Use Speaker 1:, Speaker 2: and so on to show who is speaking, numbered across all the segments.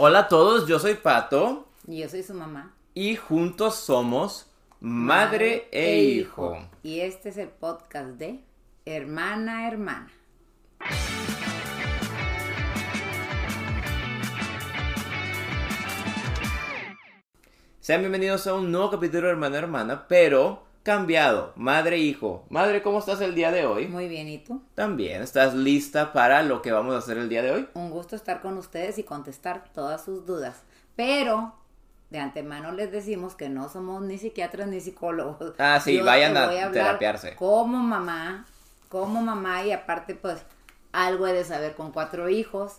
Speaker 1: Hola a todos, yo soy Pato
Speaker 2: Y yo soy su mamá.
Speaker 1: y juntos somos madre e hijo.
Speaker 2: Y este es el podcast de Hermana Hermana.
Speaker 1: Sean bienvenidos a un nuevo capítulo de Hermana Hermana, pero cambiado, madre e hijo. Madre, ¿cómo estás el día de hoy?
Speaker 2: Muy bien, ¿y tú?
Speaker 1: También, ¿estás lista para lo que vamos a hacer el día de hoy?
Speaker 2: Un gusto estar con ustedes y contestar todas sus dudas. Pero de antemano les decimos que no somos ni psiquiatras ni psicólogos.
Speaker 1: Ah, sí,
Speaker 2: Yo
Speaker 1: vayan
Speaker 2: te
Speaker 1: a
Speaker 2: voy hablar
Speaker 1: terapiarse.
Speaker 2: Como mamá, como mamá y aparte pues algo he de saber con cuatro hijos.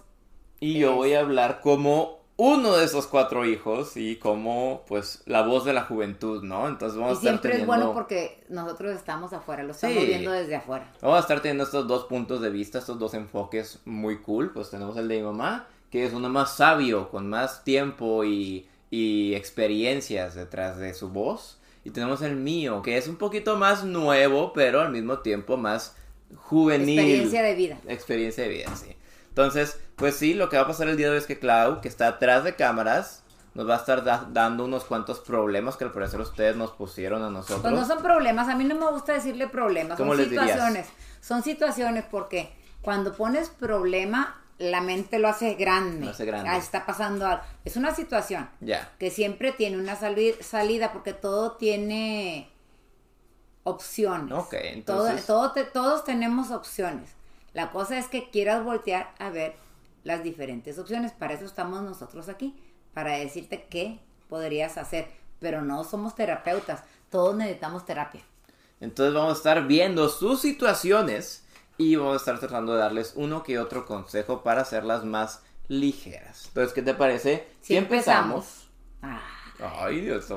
Speaker 1: Y yo voy a hablar como uno de esos cuatro hijos y como, pues, la voz de la juventud, ¿no? Entonces vamos
Speaker 2: Y
Speaker 1: a estar
Speaker 2: siempre es bueno porque nosotros estamos afuera, lo estamos
Speaker 1: Sí.
Speaker 2: viendo desde afuera.
Speaker 1: Vamos a estar teniendo estos dos puntos de vista, estos dos enfoques muy cool. Pues tenemos el de mi mamá, que es uno más sabio, con más tiempo y, y experiencias detrás de su voz. Y tenemos el mío, que es un poquito más nuevo, pero al mismo tiempo más juvenil.
Speaker 2: Experiencia de vida.
Speaker 1: Experiencia de vida, sí. Entonces, pues sí, lo que va a pasar el día de hoy es que Clau, que está atrás de cámaras, nos va a estar da- dando unos cuantos problemas que al parecer ustedes nos pusieron a nosotros.
Speaker 2: Pues no son problemas, a mí no me gusta decirle problemas,
Speaker 1: ¿Cómo
Speaker 2: son
Speaker 1: dirías?
Speaker 2: situaciones. Son situaciones porque cuando pones problema, la mente lo hace grande.
Speaker 1: Lo hace grande.
Speaker 2: Ah, está pasando algo. Es una situación que siempre tiene una sali- salida porque todo tiene opciones.
Speaker 1: Ok,
Speaker 2: Todo-
Speaker 1: entonces-
Speaker 2: todo te- todos tenemos opciones. La cosa es que quieras voltear a ver las diferentes opciones. Para eso estamos nosotros aquí, para decirte qué podrías hacer. Pero no somos terapeutas, todos necesitamos terapia.
Speaker 1: Entonces vamos a estar viendo sus situaciones y vamos a estar tratando de darles uno que otro consejo para hacerlas más ligeras. Entonces, ¿qué te parece?
Speaker 2: Si empezamos. Ah,
Speaker 1: Ay, Dios,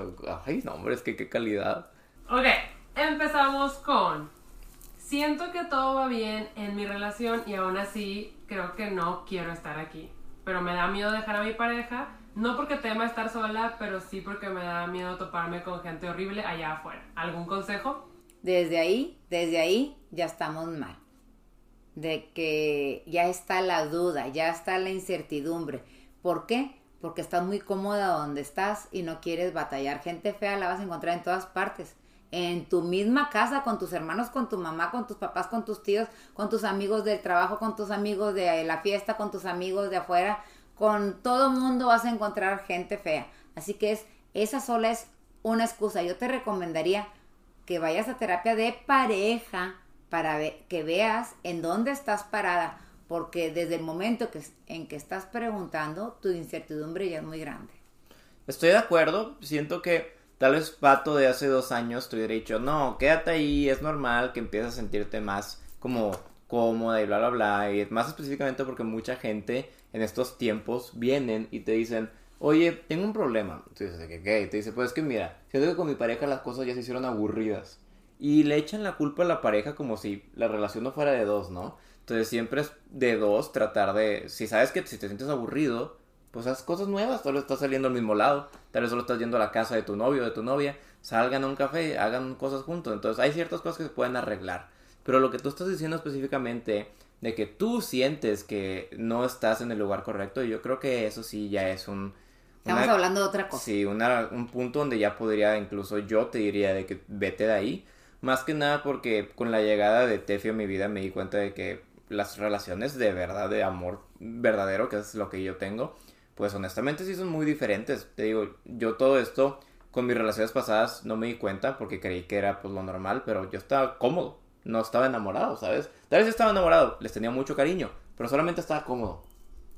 Speaker 1: ay, no, hombre, es que qué calidad.
Speaker 3: Ok, empezamos con. Siento que todo va bien en mi relación y aún así creo que no quiero estar aquí. Pero me da miedo dejar a mi pareja, no porque tema estar sola, pero sí porque me da miedo toparme con gente horrible allá afuera. ¿Algún consejo?
Speaker 2: desde ahí, desde ahí ya estamos mal. De que ya está la duda, ya está la incertidumbre. ¿Por qué? Porque estás muy cómoda donde estás y no quieres batallar. Gente fea la vas a encontrar en todas partes. En tu misma casa, con tus hermanos, con tu mamá, con tus papás, con tus tíos, con tus amigos del trabajo, con tus amigos de la fiesta, con tus amigos de afuera. Con todo mundo vas a encontrar gente fea. Así que es, esa sola es una excusa. Yo te recomendaría que vayas a terapia de pareja para que veas en dónde estás parada, porque desde el momento que, en que estás preguntando, tu incertidumbre ya es muy grande.
Speaker 1: Estoy de acuerdo, siento que tal vez Pato de hace dos años te hubiera dicho, no, quédate ahí, es normal que empieces a sentirte más como cómoda y bla, bla, bla. Y más específicamente porque mucha gente en estos tiempos vienen y te dicen, oye, tengo un problema. Tú dices, ¿qué? qué? Y te dice, pues es que mira, siento que con mi pareja las cosas ya se hicieron aburridas. Y le echan la culpa a la pareja como si la relación no fuera de dos, ¿no? Entonces siempre es de dos tratar de, si sabes que si te sientes aburrido, pues haz cosas nuevas, tal vez estás saliendo al mismo lado, tal vez solo estás yendo a la casa de tu novio o de tu novia, salgan a un café, hagan cosas juntos, entonces hay ciertas cosas que se pueden arreglar, pero lo que tú estás diciendo específicamente de que tú sientes que no estás en el lugar correcto, yo creo que eso sí ya es un...
Speaker 2: Estamos
Speaker 1: una-
Speaker 2: hablando de otra cosa.
Speaker 1: Sí, una- un punto donde ya podría, incluso yo te diría de que vete de ahí. Más que nada porque con la llegada de Tefi a mi vida me di cuenta de que las relaciones de verdad, de amor verdadero, que es lo que yo tengo, pues honestamente sí son muy diferentes. Te digo, yo todo esto con mis relaciones pasadas no me di cuenta porque creí que era pues lo normal, pero yo estaba cómodo, no estaba enamorado, ¿sabes? Tal vez estaba enamorado, les tenía mucho cariño, pero solamente estaba cómodo.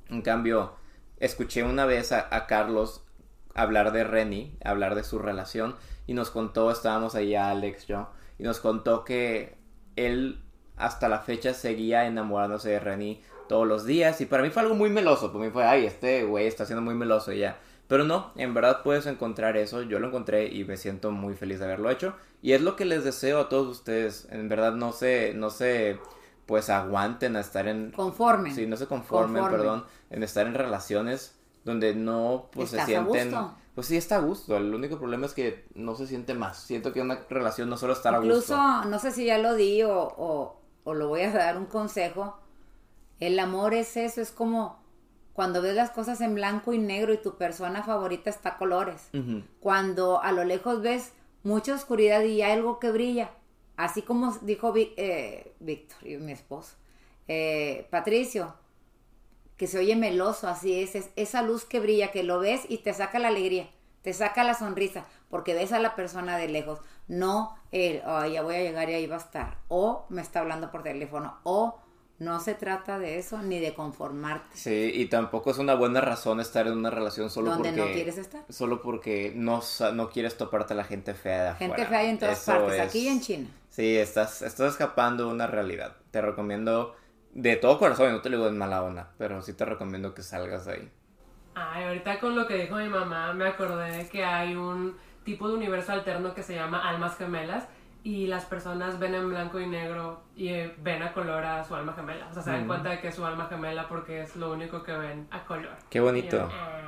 Speaker 1: En cambio, escuché una vez a, Carlos hablar de Renny, hablar de su relación, y nos contó, estábamos ahí Alex, yo, y nos contó que él hasta la fecha seguía enamorándose de Renny todos los días, y para mí fue algo muy meloso, para mí fue, ay, este güey está siendo muy meloso y ya. Pero no, en verdad puedes encontrar eso, yo lo encontré y me siento muy feliz de haberlo hecho, y es lo que les deseo a todos ustedes, en verdad no se, no se, pues aguanten a estar en,
Speaker 2: Conforme.
Speaker 1: Sí, no se conformen,
Speaker 2: Conforme.
Speaker 1: perdón, en estar en relaciones donde no pues se
Speaker 2: ¿Estás a
Speaker 1: sienten
Speaker 2: gusto?
Speaker 1: pues sí está a gusto, el único problema es que no se siente más. Siento que una relación no solo estar a
Speaker 2: Incluso,
Speaker 1: gusto.
Speaker 2: no sé si ya lo di o, o, o lo voy a dar un consejo. El amor es eso, es como cuando ves las cosas en blanco y negro y tu persona favorita está a colores. Cuando a lo lejos ves mucha oscuridad y hay algo que brilla. Así como dijo eh, Víctor y mi esposo. eh, Patricio, que se oye meloso, así es, es esa luz que brilla, que lo ves y te saca la alegría, te saca la sonrisa, porque ves a la persona de lejos, no el, "Ay, ya voy a llegar y ahí va a estar, o me está hablando por teléfono, o no se trata de eso ni de conformarte
Speaker 1: Sí, y tampoco es una buena razón estar en una relación solo
Speaker 2: donde
Speaker 1: porque...
Speaker 2: no quieres estar.
Speaker 1: Solo porque no, no quieres toparte a la gente fea de
Speaker 2: Gente
Speaker 1: afuera.
Speaker 2: fea hay en todas
Speaker 1: Eso
Speaker 2: partes,
Speaker 1: es-
Speaker 2: aquí y en China.
Speaker 1: Sí, estás, estás escapando de una realidad. Te recomiendo de todo corazón, y no te lo digo en mala onda, pero sí te recomiendo que salgas de ahí.
Speaker 3: Ay, ahorita con lo que dijo mi mamá me acordé de que hay un tipo de universo alterno que se llama almas gemelas y las personas ven en blanco y negro y eh, ven a color a su alma gemela. O sea, se dan cuenta de que es su alma gemela porque es lo único que ven a color.
Speaker 1: Qué bonito.
Speaker 3: Yo, "Ah".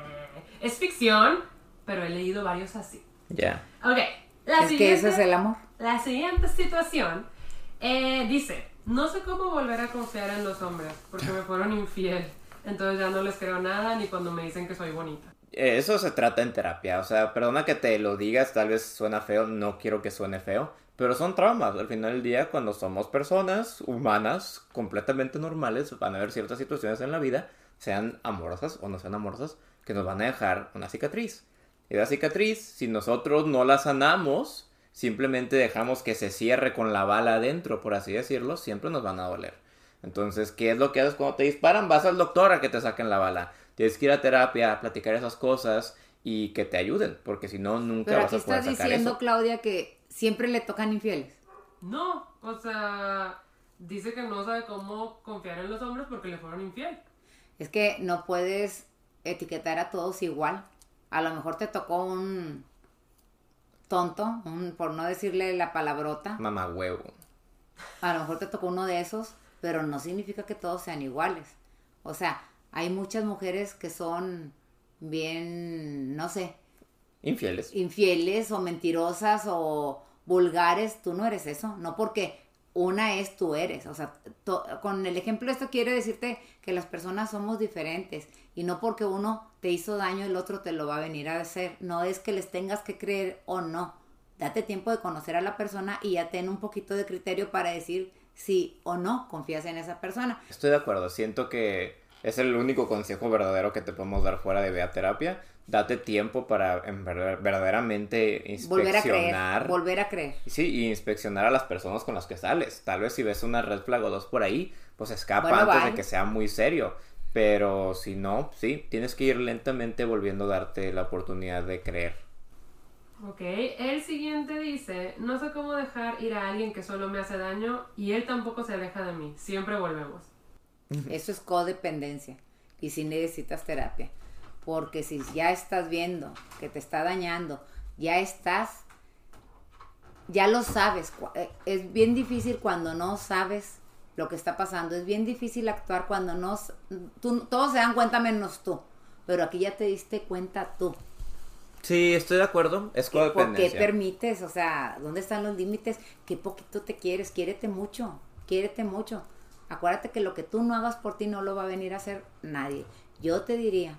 Speaker 3: Es ficción, pero he leído varios así.
Speaker 1: Ya.
Speaker 3: Ok, la
Speaker 2: Es que eso es el amor.
Speaker 3: la siguiente situación eh, dice, no sé cómo volver a confiar en los hombres porque me fueron infiel. Entonces ya no les creo nada ni cuando me dicen que soy bonita.
Speaker 1: Eh, Eso se trata en terapia, o sea, perdona que te lo digas, tal vez suena feo, no quiero que suene feo, pero son traumas. Al final del día, cuando somos personas humanas completamente normales, van a haber ciertas situaciones en la vida, sean amorosas o no sean amorosas, que nos van a dejar una cicatriz. Y la cicatriz, si nosotros no la sanamos, simplemente dejamos que se cierre con la bala adentro, por así decirlo, siempre nos van a doler. Entonces, ¿qué es lo que haces cuando te disparan? Vas al doctor a que te saquen la bala. Tienes que ir a terapia, a platicar esas cosas y que te ayuden, porque si no, nunca
Speaker 2: Pero
Speaker 1: vas a poder
Speaker 2: estás
Speaker 1: sacar
Speaker 2: diciendo,
Speaker 1: eso.
Speaker 2: Claudia, que siempre le tocan infieles.
Speaker 3: No, o sea, dice que no sabe cómo confiar en los hombres porque le fueron infiel.
Speaker 2: Es que no puedes etiquetar a todos igual. A lo mejor te tocó un tonto, un, por no decirle la palabrota.
Speaker 1: Mamá huevo.
Speaker 2: A lo mejor te tocó uno de esos, pero no significa que todos sean iguales. O sea, hay muchas mujeres que son bien, no sé,
Speaker 1: Infieles.
Speaker 2: infieles o mentirosas o vulgares, tú no eres eso, no porque una es tú eres, o sea, con el ejemplo esto quiere decirte que las personas somos diferentes y no porque uno te hizo daño el otro te lo va a venir a hacer, no es que les tengas que creer o no, date tiempo de conocer a la persona y ya ten un poquito de criterio para decir si o no confías en esa persona.
Speaker 1: Estoy de acuerdo, siento que es el único consejo verdadero que te podemos dar fuera de vea terapia. Date tiempo para en verdad- verdaderamente
Speaker 2: Volver a creer,
Speaker 1: inspeccionar.
Speaker 2: volver a creer.
Speaker 1: Sí, y inspeccionar a las personas con las que sales. Tal vez si ves una red flag o dos por ahí, pues escapa
Speaker 2: Bueno,
Speaker 1: antes
Speaker 2: bye.
Speaker 1: de que sea muy serio. Pero si no, sí, tienes que ir lentamente volviendo a darte la oportunidad de creer.
Speaker 3: Ok, el siguiente dice, no sé cómo dejar ir a alguien que solo me hace daño y él tampoco se aleja de mí, siempre volvemos.
Speaker 2: Eso es codependencia y si necesitas terapia. Porque si ya estás viendo que te está dañando, ya estás, ya lo sabes. Eh, Es bien difícil cuando no sabes lo que está pasando. Es bien difícil actuar cuando no... Tú, todos se dan cuenta menos tú. Pero aquí ya te diste cuenta tú.
Speaker 1: Sí, estoy de acuerdo. Es
Speaker 2: ¿Por qué permites? O sea, ¿dónde están los límites? ¿Qué poquito te quieres? Quiérete mucho, quiérete mucho. Acuérdate que lo que tú no hagas por ti no lo va a venir a hacer nadie. Yo te diría,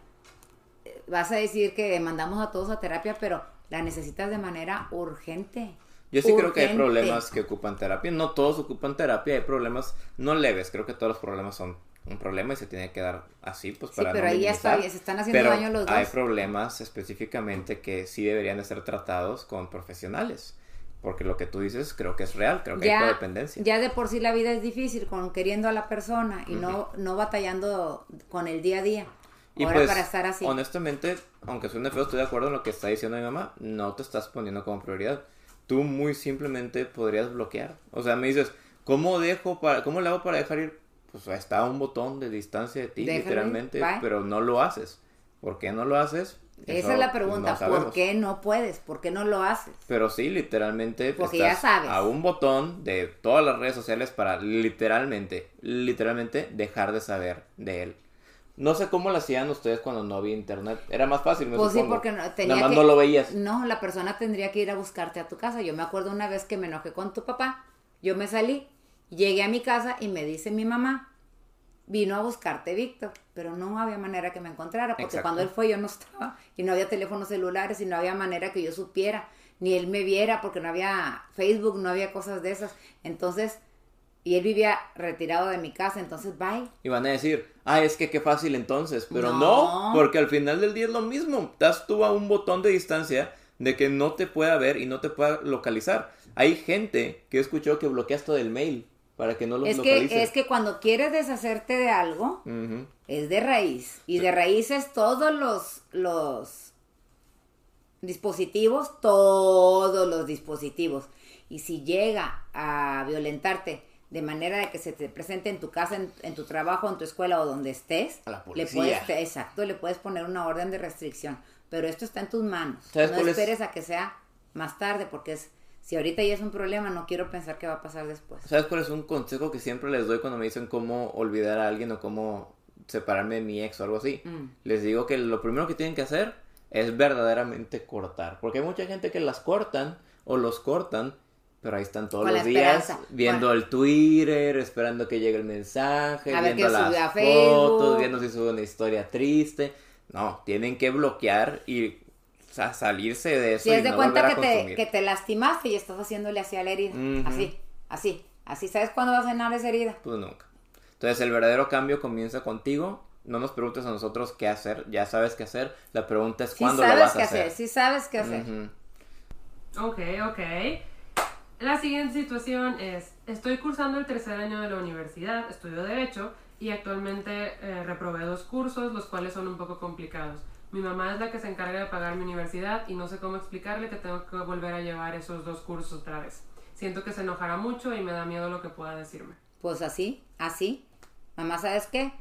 Speaker 2: vas a decir que mandamos a todos a terapia, pero la necesitas de manera urgente.
Speaker 1: Yo sí creo que hay problemas que ocupan terapia. No todos ocupan terapia, hay problemas no leves. Creo que todos los problemas son un problema y se tiene que dar así, pues
Speaker 2: Sí,
Speaker 1: para
Speaker 2: pero
Speaker 1: no
Speaker 2: ahí ya está, se están haciendo
Speaker 1: Pero
Speaker 2: daño los dos.
Speaker 1: hay problemas específicamente que sí deberían de ser tratados con profesionales. Porque lo que tú dices creo que es real, creo que hay codependencia.
Speaker 2: ya de por sí la vida es difícil con queriendo a la persona y no, no batallando con el día a día.
Speaker 1: Y
Speaker 2: Ahora
Speaker 1: pues,
Speaker 2: para estar así.
Speaker 1: honestamente, aunque suene feo, estoy de acuerdo en lo que está diciendo mi mamá. No te estás poniendo como prioridad. Tú muy simplemente podrías bloquear. O sea, me dices, ¿cómo dejo para, cómo le hago para dejar ir? Pues está un botón de distancia de ti,
Speaker 2: Déjalo ir,
Speaker 1: literalmente,
Speaker 2: bye.
Speaker 1: pero no lo haces. ¿Por qué no lo haces?
Speaker 2: Esa
Speaker 1: Eso,
Speaker 2: es la pregunta,
Speaker 1: no.
Speaker 2: ¿por qué no puedes? ¿Por qué no lo haces?
Speaker 1: Pero sí, literalmente
Speaker 2: Porque ya
Speaker 1: estás
Speaker 2: sabes.
Speaker 1: a un botón de todas las redes sociales para literalmente, literalmente dejar de saber de él. No sé cómo lo hacían ustedes cuando no había internet. Era más fácil, me
Speaker 2: Pues sí, porque no, tenía
Speaker 1: Nada más
Speaker 2: que-
Speaker 1: no lo veías.
Speaker 2: No, la persona tendría que ir a buscarte a tu casa. Yo me acuerdo una vez que me enojé con tu papá. Yo me salí, llegué a mi casa y me dice mi mamá, vino a buscarte Víctor, pero no había manera que me encontrara, porque
Speaker 1: Exacto.
Speaker 2: cuando él fue yo no estaba y no había teléfonos celulares y no había manera que yo supiera, ni él me viera, porque no había Facebook, no había cosas de esas. Entonces, y él vivía retirado de mi casa, entonces, bye.
Speaker 1: Y van a decir, ah, es que qué fácil entonces. Pero
Speaker 2: No.
Speaker 1: no, porque al final del día es lo mismo. Estás tú a un botón de distancia de que no te pueda ver y no te pueda localizar. Hay gente que escuchó que bloqueas todo el mail para que no los
Speaker 2: Es
Speaker 1: localices.
Speaker 2: que, es que cuando quieres deshacerte de algo, es de raíz. Y de raíz es todos los, los dispositivos, todos los dispositivos. Y si llega a violentarte de manera de que se te presente en tu casa, en, en tu trabajo, en tu escuela o donde estés,
Speaker 1: A la
Speaker 2: le
Speaker 1: policía.
Speaker 2: puedes, exacto, le puedes poner una orden de restricción. Pero esto está en tus manos.
Speaker 1: ¿Sabes
Speaker 2: No
Speaker 1: cuál es?
Speaker 2: esperes a que sea más tarde, porque es, si ahorita ya es un problema, no quiero pensar qué va a pasar después.
Speaker 1: ¿Sabes cuál es un consejo que siempre les doy cuando me dicen cómo olvidar a alguien o cómo separarme de mi ex o algo así?
Speaker 2: Mm.
Speaker 1: Les digo que lo primero que tienen que hacer es verdaderamente cortar. Porque hay mucha gente que las cortan o los cortan, pero ahí están todos
Speaker 2: Con
Speaker 1: los días
Speaker 2: esperanza.
Speaker 1: viendo el Twitter, esperando que llegue el mensaje,
Speaker 2: A
Speaker 1: viendo las fotos, viendo si sube una historia triste. No, tienen que bloquear y o sea, salirse de eso
Speaker 2: Si
Speaker 1: y
Speaker 2: es de
Speaker 1: no
Speaker 2: cuenta
Speaker 1: volver
Speaker 2: que
Speaker 1: a
Speaker 2: te,
Speaker 1: consumir.
Speaker 2: que te lastimaste y estás haciéndole así a la herida. Así, así, así. ¿Sabes cuándo va a sanar esa herida?
Speaker 1: Pues nunca. Entonces el verdadero cambio comienza contigo. No nos preguntes a nosotros qué hacer, ya sabes qué hacer. La pregunta es
Speaker 2: Sí
Speaker 1: cuándo lo vas a
Speaker 2: qué
Speaker 1: hacer.
Speaker 2: hacer, sí sabes qué hacer.
Speaker 3: Ok, ok. La siguiente situación es, estoy cursando el tercer año de la universidad, estudio Derecho y actualmente eh, reprobé dos cursos, los cuales son un poco complicados. Mi mamá es la que se encarga de pagar mi universidad y no sé cómo explicarle que tengo que volver a llevar esos dos cursos otra vez. Siento que se enojará mucho y me da miedo lo que pueda decirme.
Speaker 2: Pues así, así. Mamá, ¿sabes qué?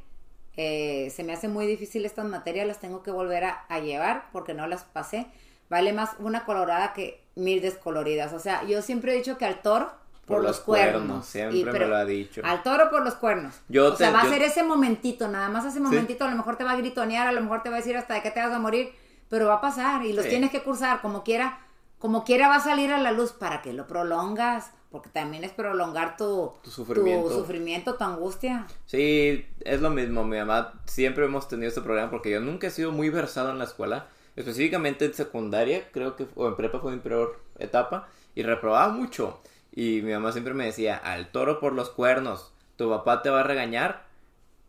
Speaker 2: Eh, se me hace muy difícil estas materias, las tengo que volver a, a llevar porque no las pasé. Vale más una colorada que mil descoloridas. O sea, yo siempre he dicho que al toro por, los cuernos.
Speaker 1: siempre
Speaker 2: Y-
Speaker 1: me lo ha dicho.
Speaker 2: Al toro por los cuernos.
Speaker 1: Yo
Speaker 2: o sea,
Speaker 1: te-
Speaker 2: va a ser ese momentito, nada más ese momentito, a lo mejor te va a gritonear, a lo mejor te va a decir hasta de qué te vas a morir, pero va a pasar y los
Speaker 1: Sí.
Speaker 2: tienes que cursar como quiera, como quiera va a salir a la luz para que lo prolongas, porque también es prolongar tu,
Speaker 1: Tu sufrimiento.
Speaker 2: tu, sufrimiento, tu angustia.
Speaker 1: Sí, es lo mismo. Mi mamá siempre hemos tenido este problema porque yo nunca he sido muy versado en la escuela. Específicamente en secundaria, creo que, o en prepa fue mi peor etapa. Y reprobaba mucho. Y mi mamá siempre me decía, al toro por los cuernos. Tu papá te va a regañar.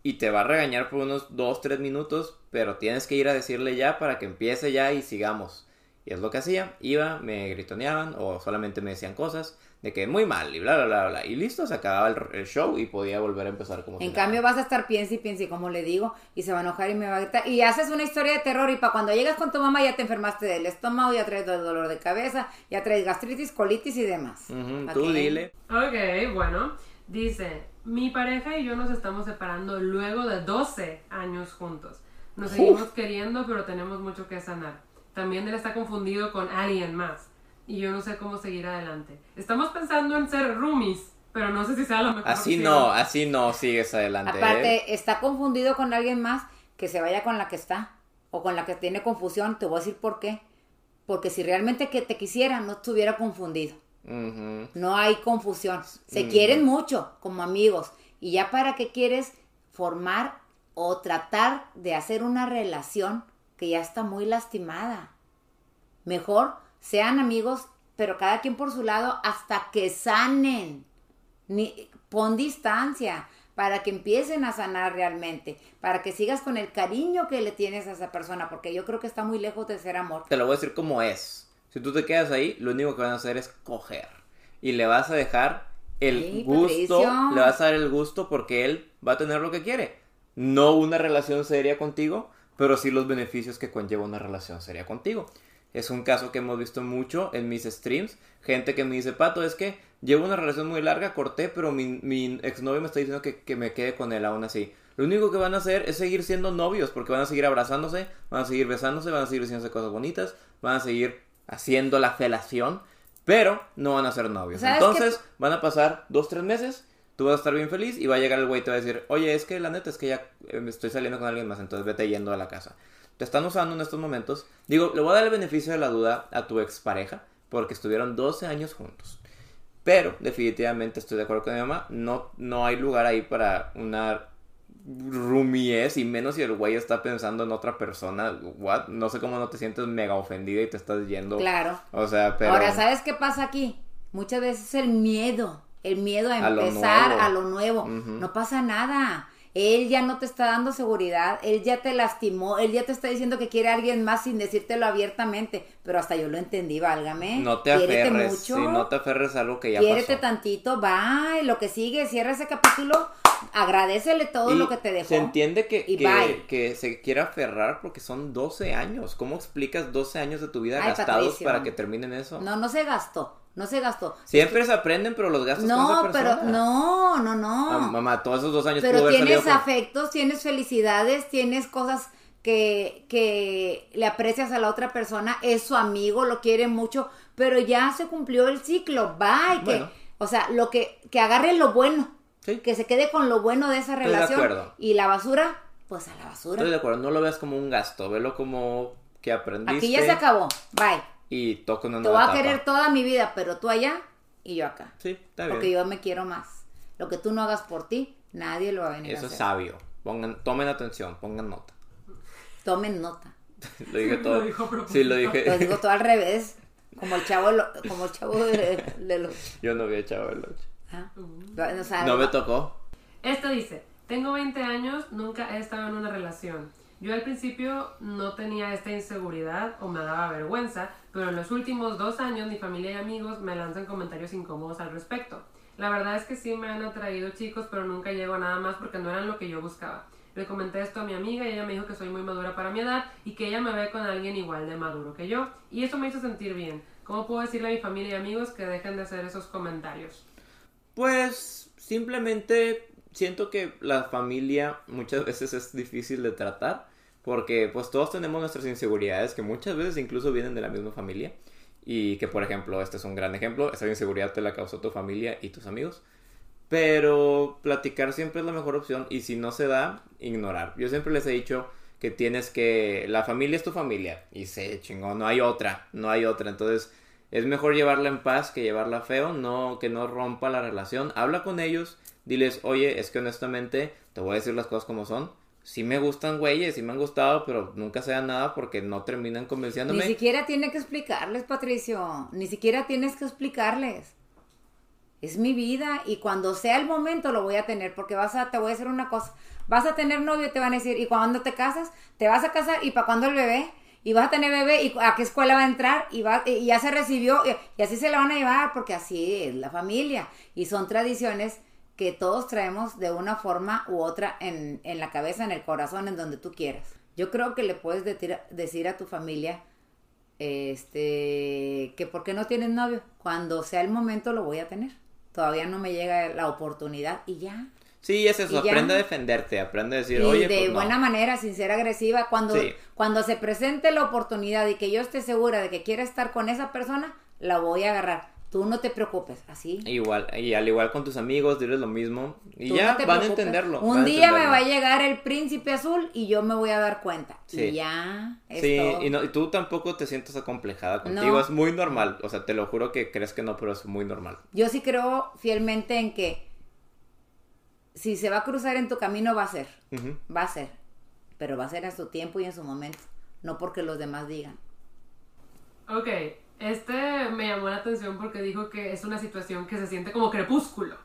Speaker 1: Y te va a regañar por unos 2, 3 minutos. Pero tienes que ir a decirle ya para que empiece ya y sigamos. Y es lo que hacía. Iba, me gritoneaban o solamente me decían cosas de que muy mal y bla, bla, bla, bla. Y listo, se acababa el, el show y podía volver a empezar como si
Speaker 2: En
Speaker 1: nada.
Speaker 2: cambio vas a estar piense y piense, como le digo, y se va a enojar y me va a gritar. Y haces una historia de terror y para cuando llegas con tu mamá ya te enfermaste del estómago, ya traes dolor de cabeza, ya traes gastritis, colitis y demás.
Speaker 1: Ujú,
Speaker 2: ¿Pa
Speaker 1: tú dile.
Speaker 3: Ok, bueno. Dice, mi pareja y yo nos estamos separando luego de 12 años juntos. Nos seguimos queriendo, pero tenemos mucho que sanar. También él está confundido con alguien más. Y yo no sé cómo seguir adelante. Estamos pensando en ser roomies, pero no sé si sea la mejor
Speaker 1: Así
Speaker 3: opción.
Speaker 1: no, así no sigues adelante. ¿eh?
Speaker 2: Aparte, está confundido con alguien más que se vaya con la que está o con la que tiene confusión. Te voy a decir por qué. Porque si realmente que te quisiera, no estuviera confundido. No hay confusión. Se quieren mucho como amigos. Y ya para qué quieres formar o tratar de hacer una relación que ya está muy lastimada. Mejor sean amigos, pero cada quien por su lado hasta que sanen. Ni, pon distancia para que empiecen a sanar realmente, para que sigas con el cariño que le tienes a esa persona, porque yo creo que está muy lejos de ser amor.
Speaker 1: Te lo voy a decir como es. Si tú te quedas ahí, lo único que van a hacer es coger. Y le vas a dejar el gusto,
Speaker 2: Patricio.
Speaker 1: le vas a dar el gusto porque él va a tener lo que quiere. No una relación seria contigo, pero sí los beneficios que conlleva una relación seria contigo. Es un caso que hemos visto mucho en mis streams. Gente que me dice, Pato, es que llevo una relación muy larga, corté, pero mi, mi exnovio me está diciendo que, que me quede con él aún así. Lo único que van a hacer es seguir siendo novios, porque van a seguir abrazándose, van a seguir besándose, van a seguir diciéndose cosas bonitas, van a seguir haciendo la felación, pero no van a ser novios.
Speaker 2: ¿Sabes
Speaker 1: Entonces van a pasar dos, tres meses, tú vas a estar bien feliz y va a llegar el güey y te va a decir, oye, es que la neta es que ya me estoy saliendo con alguien más, entonces vete yendo a la casa. Te están usando en estos momentos. Digo, le voy a dar el beneficio de la duda a tu expareja, porque estuvieron 12 años juntos. Pero definitivamente estoy de acuerdo con mi mamá, no, no hay lugar ahí para una rumies y menos si el güey está pensando en otra persona. What? No sé cómo no te sientes mega ofendida y te estás yendo.
Speaker 2: Claro.
Speaker 1: O sea, pero.
Speaker 2: Ahora, ¿sabes qué pasa aquí? Muchas veces el miedo, el miedo a
Speaker 1: A lo
Speaker 2: empezar
Speaker 1: nuevo.
Speaker 2: a lo nuevo. No pasa nada. Él ya no te está dando seguridad, él ya te lastimó, él ya te está diciendo que quiere a alguien más sin decírtelo abiertamente, pero hasta yo lo entendí, válgame.
Speaker 1: No te
Speaker 2: Quiérete
Speaker 1: aferres.
Speaker 2: mucho.
Speaker 1: Sí, no te aferres a algo que ya
Speaker 2: Quiérete
Speaker 1: pasó.
Speaker 2: tantito, bye, lo que sigue, cierra ese capítulo, agradecele todo
Speaker 1: Y
Speaker 2: lo que te dejó.
Speaker 1: Se entiende que,
Speaker 2: Y
Speaker 1: que, que se quiera aferrar porque son 12 años. ¿Cómo explicas 12 años de tu vida
Speaker 2: Ay,
Speaker 1: gastados
Speaker 2: Patricio.
Speaker 1: para que terminen eso?
Speaker 2: No, no se gastó, no se gastó.
Speaker 1: Siempre se aprenden, pero los gastos con
Speaker 2: No,
Speaker 1: esa
Speaker 2: pero no, no, no.
Speaker 1: Ah, mamá, todos esos dos años pudo
Speaker 2: Pero
Speaker 1: haber
Speaker 2: tienes
Speaker 1: con-
Speaker 2: afectos, tienes felicidades, tienes cosas que, que le aprecias a la otra persona, es su amigo, lo quiere mucho, pero ya se cumplió el ciclo, bye, que, o sea, lo que, que agarre lo bueno,
Speaker 1: Sí.
Speaker 2: que se quede con lo bueno de esa
Speaker 1: Estoy de
Speaker 2: relación
Speaker 1: acuerdo.
Speaker 2: y la basura, pues a la basura.
Speaker 1: Estoy de acuerdo, no lo veas como un gasto, velo como que aprendiste.
Speaker 2: Aquí ya se acabó, bye.
Speaker 1: Y toca una
Speaker 2: Te
Speaker 1: nueva
Speaker 2: voy a
Speaker 1: etapa.
Speaker 2: querer toda mi vida, pero tú allá y yo acá,
Speaker 1: Sí, está
Speaker 2: porque yo me quiero más. Lo que tú no hagas por ti, nadie lo va a venir
Speaker 1: Eso
Speaker 2: a
Speaker 1: es sabio. Pongan, tomen atención, pongan nota.
Speaker 2: Tomen nota.
Speaker 1: Lo dije
Speaker 3: Lo
Speaker 1: todo.
Speaker 3: dijo a propósito.
Speaker 1: sí, lo dije.
Speaker 2: Lo digo todo al revés. Como el chavo, lo- como el chavo de, de los.
Speaker 1: Yo no echado el ocho.
Speaker 2: ¿ah? O sea,
Speaker 1: No me tocó.
Speaker 3: Este dice, tengo 20 años, nunca he estado en una relación. Yo al principio no tenía esta inseguridad o me daba vergüenza, pero en los últimos dos años mi familia y amigos me lanzan comentarios incómodos al respecto. La verdad es que sí me han atraído chicos, pero nunca llego a nada más porque no eran lo que yo buscaba. Le comenté esto a mi amiga y ella me dijo que soy muy madura para mi edad y que ella me ve con alguien igual de maduro que yo. Y eso me hizo sentir bien. ¿Cómo puedo decirle a mi familia y amigos que dejen de hacer esos comentarios?
Speaker 1: Pues simplemente siento que la familia muchas veces es difícil de tratar porque pues todos tenemos nuestras inseguridades que muchas veces incluso vienen de la misma familia y que por ejemplo este es un gran ejemplo, esa inseguridad te la causó tu familia y tus amigos. Pero platicar siempre es la mejor opción y si no se da, ignorar. Yo siempre les he dicho que tienes que... La familia es tu familia y se chingó, no hay otra, no hay otra. Entonces es mejor llevarla en paz que llevarla feo, no que no rompa la relación. Habla con ellos, diles, oye, es que honestamente te voy a decir las cosas como son. Sí me gustan güeyes, sí me han gustado, pero nunca sea nada porque no terminan
Speaker 2: Ni
Speaker 1: convenciéndome.
Speaker 2: siquiera tiene que explicarles, Patricio. Ni siquiera tienes que explicarles. Es mi vida y cuando sea el momento lo voy a tener porque vas a, te voy a decir una cosa. Vas a tener novio te van a decir, ¿y cuando te casas? ¿Te vas a casar? ¿Y para cuándo el bebé? ¿Y vas a tener bebé? ¿Y a qué escuela va a entrar? Y, va, y ya se recibió y así se la van a llevar porque así es la familia. Y son tradiciones que todos traemos de una forma u otra en, en la cabeza, en el corazón, en donde tú quieras. Yo creo que le puedes decir, decir a tu familia este que por qué no tienes novio cuando sea el momento lo voy a tener todavía no me llega la oportunidad y ya
Speaker 1: Sí, es eso, aprende a defenderte, aprende a decir,
Speaker 2: y
Speaker 1: oye,
Speaker 2: de
Speaker 1: pues no".
Speaker 2: buena manera sin ser agresiva cuando
Speaker 1: Sí.
Speaker 2: cuando se presente la oportunidad y que yo esté segura de que quiera estar con esa persona la voy a agarrar tú no te preocupes así
Speaker 1: Igual, y al igual con tus amigos, diles lo mismo. Y
Speaker 2: Tú
Speaker 1: ya
Speaker 2: no
Speaker 1: van a entenderlo.
Speaker 2: Un
Speaker 1: a
Speaker 2: día me va a llegar el príncipe azul y yo me voy a dar cuenta.
Speaker 1: Sí.
Speaker 2: Y ya. Es
Speaker 1: Sí,
Speaker 2: todo.
Speaker 1: y, no, y tú tampoco te sientas acomplejada contigo,
Speaker 2: No.
Speaker 1: es muy normal. O sea, te lo juro que crees que no, pero es muy normal.
Speaker 2: Yo sí creo fielmente en que si se va a cruzar en tu camino va a ser. Va a ser. Pero va a ser a su tiempo y en su momento. No porque los demás digan.
Speaker 3: Ok, este me llamó la atención porque dijo que es una situación que se siente como crepúsculo.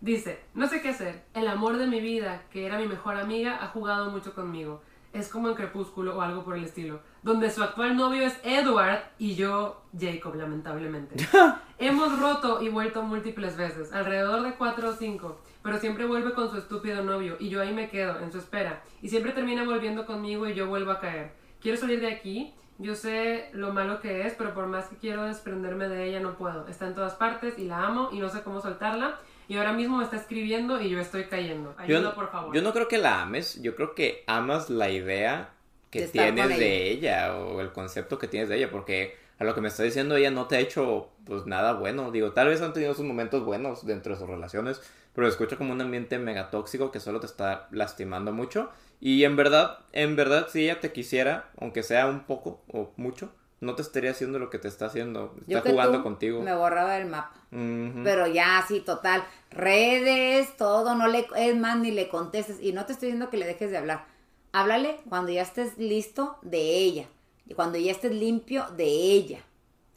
Speaker 3: Dice, no sé qué hacer. El amor de mi vida, que era mi mejor amiga, ha jugado mucho conmigo. Es como en Crepúsculo o algo por el estilo, donde su actual novio es Edward y yo Jacob, lamentablemente. Hemos roto y vuelto múltiples veces, alrededor de cuatro o cinco, pero siempre vuelve con su estúpido novio y yo ahí me quedo, en su espera, y siempre termina volviendo conmigo y yo vuelvo a caer. Quiero salir de aquí, yo sé lo malo que es, pero por más que quiero desprenderme de ella no puedo. Está en todas partes y la amo y no sé cómo soltarla. Y ahora mismo me está escribiendo y yo estoy cayendo.
Speaker 1: Yo,
Speaker 3: Ayuda, por favor.
Speaker 1: yo no creo que la ames, yo creo que amas la idea que
Speaker 2: De
Speaker 1: tienes de ella o el concepto que tienes de ella, porque a lo que me está diciendo ella no te ha hecho pues nada bueno. Digo, tal vez han tenido sus momentos buenos dentro de sus relaciones, pero escucha como un ambiente mega tóxico que solo te está lastimando mucho. Y en verdad, en verdad, si ella te quisiera, aunque sea un poco o mucho, no te estaría haciendo lo que te está haciendo. Está jugando contigo.
Speaker 2: Me borraba del mapa. Pero ya así, total. Redes, todo, no le, es más, ni le contestes. Y no te estoy diciendo que le dejes de hablar. Háblale cuando ya estés listo de ella. Y cuando ya estés limpio de ella.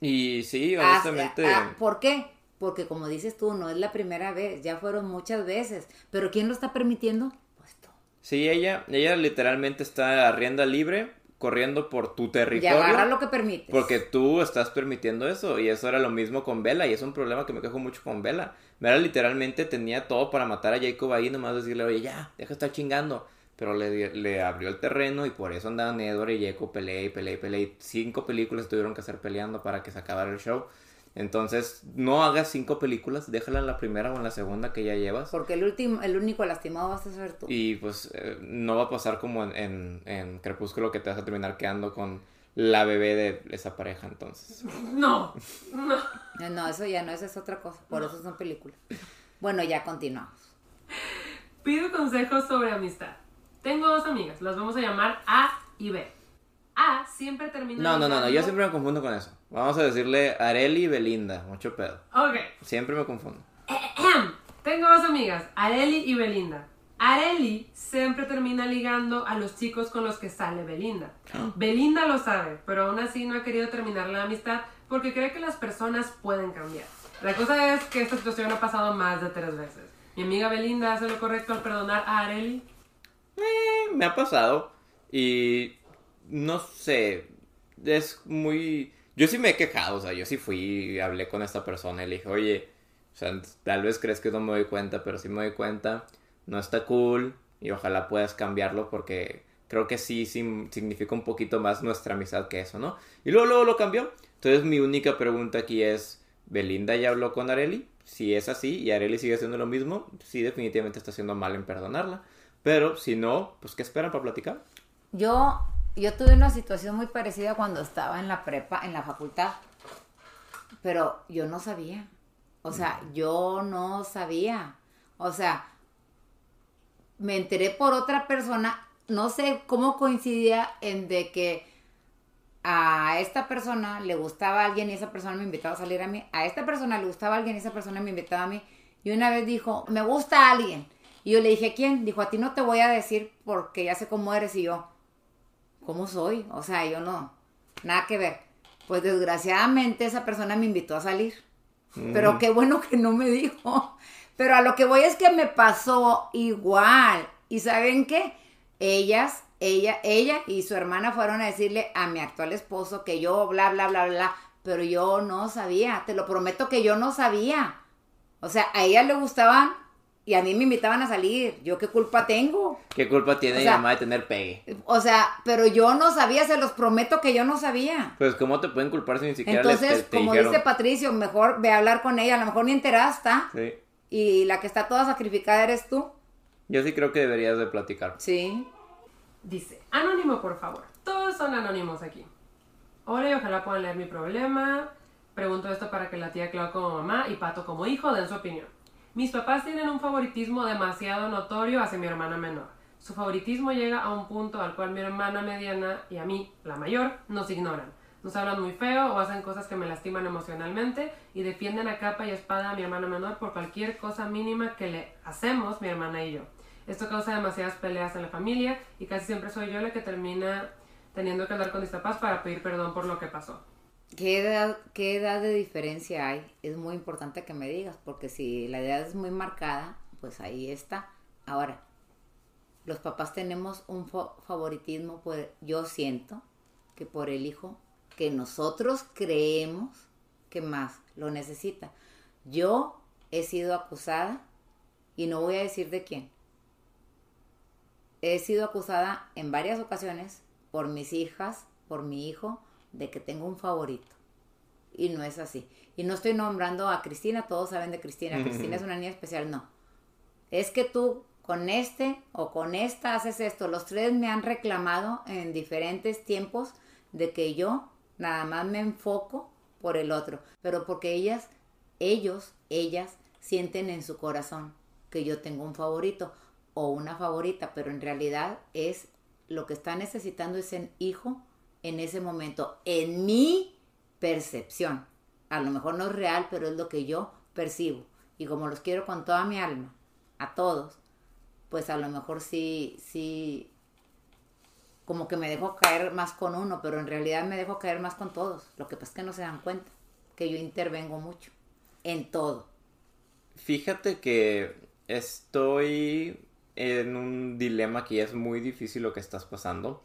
Speaker 1: Y sí, honestamente.
Speaker 2: ah, ¿Por qué? Porque como dices tú, no es la primera vez, ya fueron muchas veces. Pero ¿quién lo está permitiendo?
Speaker 1: Sí, ella, ella literalmente está a rienda libre, corriendo por tu
Speaker 2: Y
Speaker 1: territorio.
Speaker 2: agarra lo que permites.
Speaker 1: Porque tú estás permitiendo eso. Y eso era lo mismo con Vela. Y es un problema que me quejo mucho con Vela. Vela literalmente tenía todo para matar a Jacob ahí. Nomás decirle, oye, ya, deja de estar chingando. Pero le, le abrió el terreno y por eso andaban Edward y Jacob pelea y pelea y pelea. Y cinco películas tuvieron que hacer peleando para que se acabara el show. Entonces, no hagas cinco películas. Déjala en la primera o en la segunda que ya llevas.
Speaker 2: Porque el último, el único lastimado vas a ser tú.
Speaker 1: Y pues eh, no va a pasar como en, en, en Crepúsculo que te vas a terminar quedando con la bebé de esa pareja entonces.
Speaker 3: No, no.
Speaker 2: No, eso ya no, eso es otra cosa. Por eso son películas. Bueno, ya continuamos.
Speaker 3: Pido consejos sobre amistad. Tengo dos amigas, las vamos a llamar A y B. A siempre termina.
Speaker 1: No, no, no, no, yo siempre me confundo con eso. Vamos a decirle Areli y Belinda, mucho pedo.
Speaker 3: Ok.
Speaker 1: Siempre me confundo.
Speaker 3: Tengo dos amigas, Areli y Belinda. Areli siempre termina ligando a los chicos con los que sale Belinda. Belinda lo sabe, pero aún así no ha querido terminar la amistad porque cree que las personas pueden cambiar. La cosa es que esta situación ha pasado más de tres veces. Mi amiga Belinda hace lo correcto al perdonar a Areli.
Speaker 1: Eh, me ha pasado y no sé, es muy... Yo sí me he quejado, o sea, yo sí fui hablé con esta persona y le dije, oye, tal vez crees que no me doy cuenta, pero sí me doy cuenta, no está cool y ojalá puedas cambiarlo porque creo que sí, sí significa un poquito más nuestra amistad que eso, ¿no? Y luego, luego lo cambió. Entonces mi única pregunta aquí es, ¿Belinda ya habló con Areli? Si es así y Areli sigue haciendo lo mismo, sí definitivamente está haciendo mal en perdonarla. Pero si no, pues ¿qué esperan para platicar?
Speaker 2: Yo, yo tuve una situación muy parecida cuando estaba en la prepa, en la facultad. Pero yo no sabía. O sea, yo no sabía. O sea, me enteré por otra persona. No sé cómo coincidía en de que a esta persona le gustaba a alguien y esa persona me invitaba a salir a mí. A esta persona le gustaba a alguien y esa persona me invitaba a mí. Y una vez dijo, me gusta a alguien. Y yo le dije, ¿quién? Dijo, a ti no te voy a decir porque ya sé cómo eres. Y yo, ¿cómo soy? O sea, yo no, nada que ver. Pues desgraciadamente esa persona me invitó a salir. Pero qué bueno que no me dijo. Pero a lo que voy es que me pasó igual. ¿Y saben qué? Ellas, ella, ella y su hermana fueron a decirle a mi actual esposo que yo bla, bla, bla, bla. Pero yo no sabía. Te lo prometo que yo no sabía. O sea, a ella le gustaban y a mí me invitaban a salir. ¿Yo qué culpa tengo?
Speaker 1: ¿Qué culpa tiene
Speaker 2: O
Speaker 1: mi
Speaker 2: sea-
Speaker 1: mamá de tener pegue?
Speaker 2: O sea, pero yo no sabía, se los prometo que yo no sabía.
Speaker 1: Pues ¿cómo te pueden culpar si ni siquiera les-
Speaker 2: Entonces,
Speaker 1: te, te
Speaker 2: como
Speaker 1: dijeron?
Speaker 2: dice Patricio, mejor ve a hablar con ella, a lo mejor ni enterada está.
Speaker 1: Sí.
Speaker 2: Y la que está toda sacrificada eres tú.
Speaker 1: Yo sí creo que deberías de platicar.
Speaker 2: Sí.
Speaker 3: Dice, anónimo por favor. Todos son anónimos aquí. Hola y ojalá puedan leer mi problema. Pregunto esto para que la tía Clau como mamá y Pato como hijo den su opinión. Mis papás tienen un favoritismo demasiado notorio hacia mi hermana menor. Su favoritismo llega a un punto al cual mi hermana mediana y a mí, la mayor, nos ignoran. Nos hablan muy feo o hacen cosas que me lastiman emocionalmente y defienden a capa y espada a mi hermana menor por cualquier cosa mínima que le hacemos mi hermana y yo. Esto causa demasiadas peleas en la familia y casi siempre soy yo la que termina teniendo que hablar con mis papás para pedir perdón por lo que pasó.
Speaker 2: ¿Qué edad, ¿Qué edad de diferencia hay? Es muy importante que me digas, porque si la edad es muy marcada, pues ahí está. Ahora, los papás tenemos un fa- favoritismo, por, yo siento que por el hijo que nosotros creemos que más lo necesita. Yo he sido acusada, y no voy a decir de quién, he sido acusada en varias ocasiones por mis hijas, por mi hijo, de que tengo un favorito. Y no es así. Y no estoy nombrando a Cristina, todos saben de Cristina. Cristina es una niña especial, no. Es que tú con este o con esta haces esto. Los tres me han reclamado en diferentes tiempos de que yo nada más me enfoco por el otro. Pero porque ellas, ellos, ellas sienten en su corazón que yo tengo un favorito o una favorita, pero en realidad es lo que está necesitando ese hijo en ese momento, en mi percepción. A lo mejor no es real, pero es lo que yo percibo. Y como los quiero con toda mi alma, a todos, pues a lo mejor sí, sí, como que me dejo caer más con uno, pero en realidad me dejo caer más con todos. Lo que pasa es que no se dan cuenta que yo intervengo mucho en todo.
Speaker 1: Fíjate que estoy en un dilema que es muy difícil lo que estás pasando.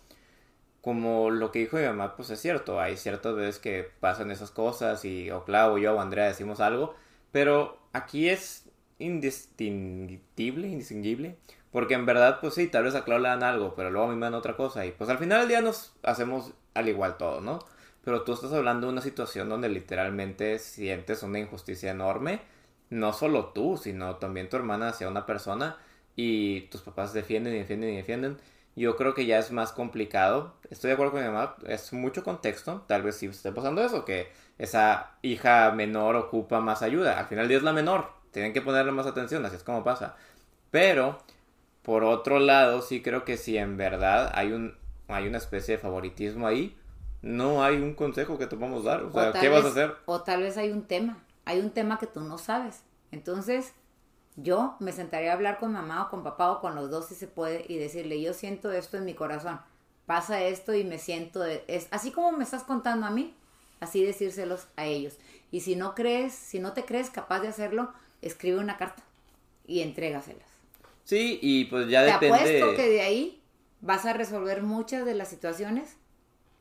Speaker 1: Como lo que dijo mi mamá, pues es cierto, hay ciertas veces que pasan esas cosas y o Clau o yo o Andrea decimos algo, pero aquí es indistinguible, indistinguible, porque en verdad, pues sí, tal vez a Clau le dan algo, pero luego a mí me dan otra cosa y pues al final del día nos hacemos al igual todo, ¿no? Pero tú estás hablando de una situación donde literalmente sientes una injusticia enorme, no solo tú, sino también tu hermana hacia una persona y tus papás defienden y defienden y defienden. Yo creo que ya es más complicado. Estoy de acuerdo con mi mamá, es mucho contexto. Tal vez sí esté pasando eso, que esa hija menor ocupa más ayuda. Al final día es la menor, tienen que ponerle más atención, así es como pasa. Pero, por otro lado, sí creo que si en verdad hay, un, hay una especie de favoritismo ahí, no hay un consejo que te podamos dar. O sea, ¿qué vas a hacer?
Speaker 2: O tal vez hay un tema, hay un tema que tú no sabes. Entonces, yo me sentaría a hablar con mamá o con papá o con los dos si se puede y decirle, yo siento esto en mi corazón, pasa esto y me siento, es, así como me estás contando a mí, así decírselos a ellos. Y si no crees, si no te crees capaz de hacerlo, escribe una carta y entrégaselas.
Speaker 1: Sí, y pues ya depende.
Speaker 2: Te apuesto que de ahí vas a resolver muchas de las situaciones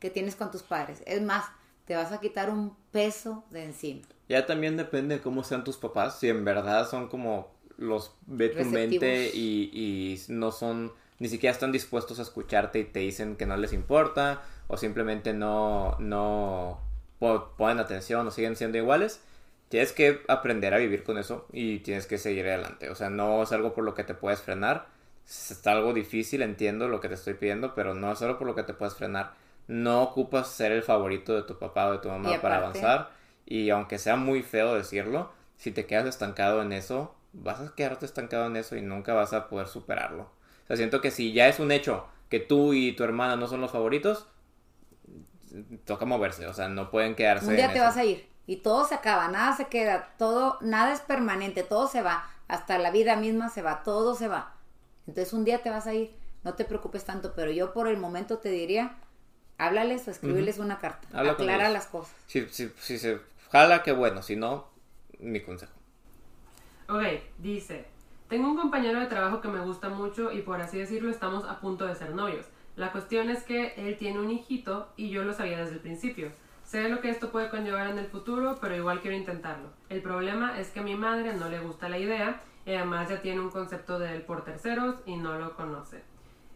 Speaker 2: que tienes con tus padres. Es más, te vas a quitar un peso de encima.
Speaker 1: Ya también depende de cómo sean tus papás, si en verdad son como los ve tu mente y, y no son, ni siquiera están dispuestos a escucharte y te dicen que no les importa o simplemente no, no ponen atención o siguen siendo iguales, tienes que aprender a vivir con eso y tienes que seguir adelante. O sea, no es algo por lo que te puedes frenar. Está algo difícil, entiendo lo que te estoy pidiendo, pero no es algo por lo que te puedes frenar. No ocupas ser el favorito de tu papá o de tu mamá para avanzar. Y aunque sea muy feo decirlo, si te quedas estancado en eso, vas a quedarte estancado en eso y nunca vas a poder superarlo. O sea, siento que si ya es un hecho que tú y tu hermana no son los favoritos, toca moverse, o sea, no pueden quedarse.
Speaker 2: Un día te vas a ir y todo se acaba, nada se queda, todo, nada es permanente, todo se va, hasta la vida misma se va, todo se va. Entonces un día te vas a ir, no te preocupes tanto, pero yo por el momento te diría, háblales o escribirles una carta, aclara las cosas.
Speaker 1: Si, si, si se jala, qué bueno, si no, mi consejo.
Speaker 3: Ok, dice, tengo un compañero de trabajo que me gusta mucho y por así decirlo estamos a punto de ser novios. La cuestión es que él tiene un hijito y yo lo sabía desde el principio. Sé lo que esto puede conllevar en el futuro, pero igual quiero intentarlo. El problema es que a mi madre no le gusta la idea y además ya tiene un concepto de él por terceros y no lo conoce.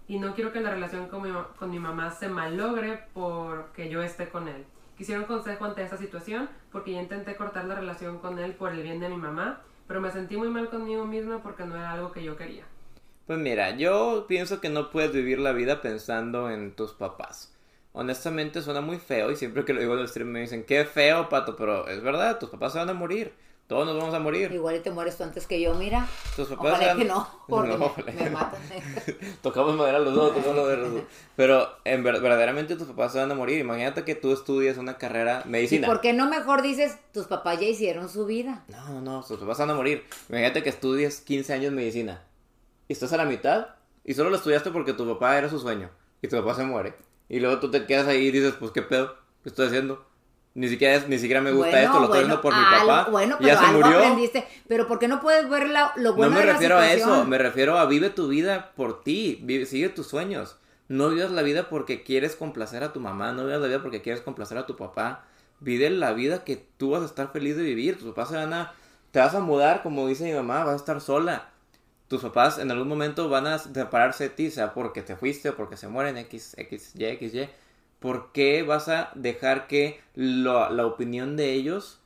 Speaker 3: Y no quiero que la relación con mi, con mi mamá se malogre porque yo esté con él. Quisiera un consejo ante esta situación porque ya intenté cortar la relación con él por el bien de mi mamá pero me sentí muy mal conmigo misma porque no era algo que yo quería.
Speaker 1: Pues mira, yo pienso que no puedes vivir la vida pensando en tus papás. Honestamente suena muy feo y siempre que lo digo en el stream me dicen, qué feo, pato, pero es verdad, tus papás se van a morir. Todos nos vamos a morir.
Speaker 2: Igual y te mueres tú antes que yo, mira. Tus papás Ojalá que no, porque me, matan.
Speaker 1: tocamos madera los dos, tocamos madera los dos. Pero en verdaderamente tus papás se van a morir. Imagínate que tú estudias una carrera medicina.
Speaker 2: ¿Y por qué no mejor dices, tus papás ya hicieron su vida?
Speaker 1: No, no, no, tus papás van a morir. Imagínate que estudies 15 años medicina. Y estás a la mitad. Y solo lo estudiaste porque tu papá era su sueño. Y tu papá se muere. Y luego tú te quedas ahí y dices, pues qué pedo, ¿qué estoy haciendo? Ni siquiera, ni siquiera me gusta esto, lo estoy viendo por mi papá.
Speaker 2: Bueno, pero ya se murió. aprendiste. Pero ¿por qué no puedes ver lo bueno
Speaker 1: No me refiero a eso, me refiero a vive tu vida por ti, vive, sigue tus sueños. No vivas la vida porque quieres complacer a tu mamá, no vivas la vida porque quieres complacer a tu papá. Vive la vida que tú vas a estar feliz de vivir. Tus papás se van a... Te vas a mudar, como dice mi mamá, vas a estar sola. Tus papás en algún momento van a separarse de ti, sea porque te fuiste o porque se mueren, X, X, Y, X, Y ¿por qué vas a dejar que la opinión de ellos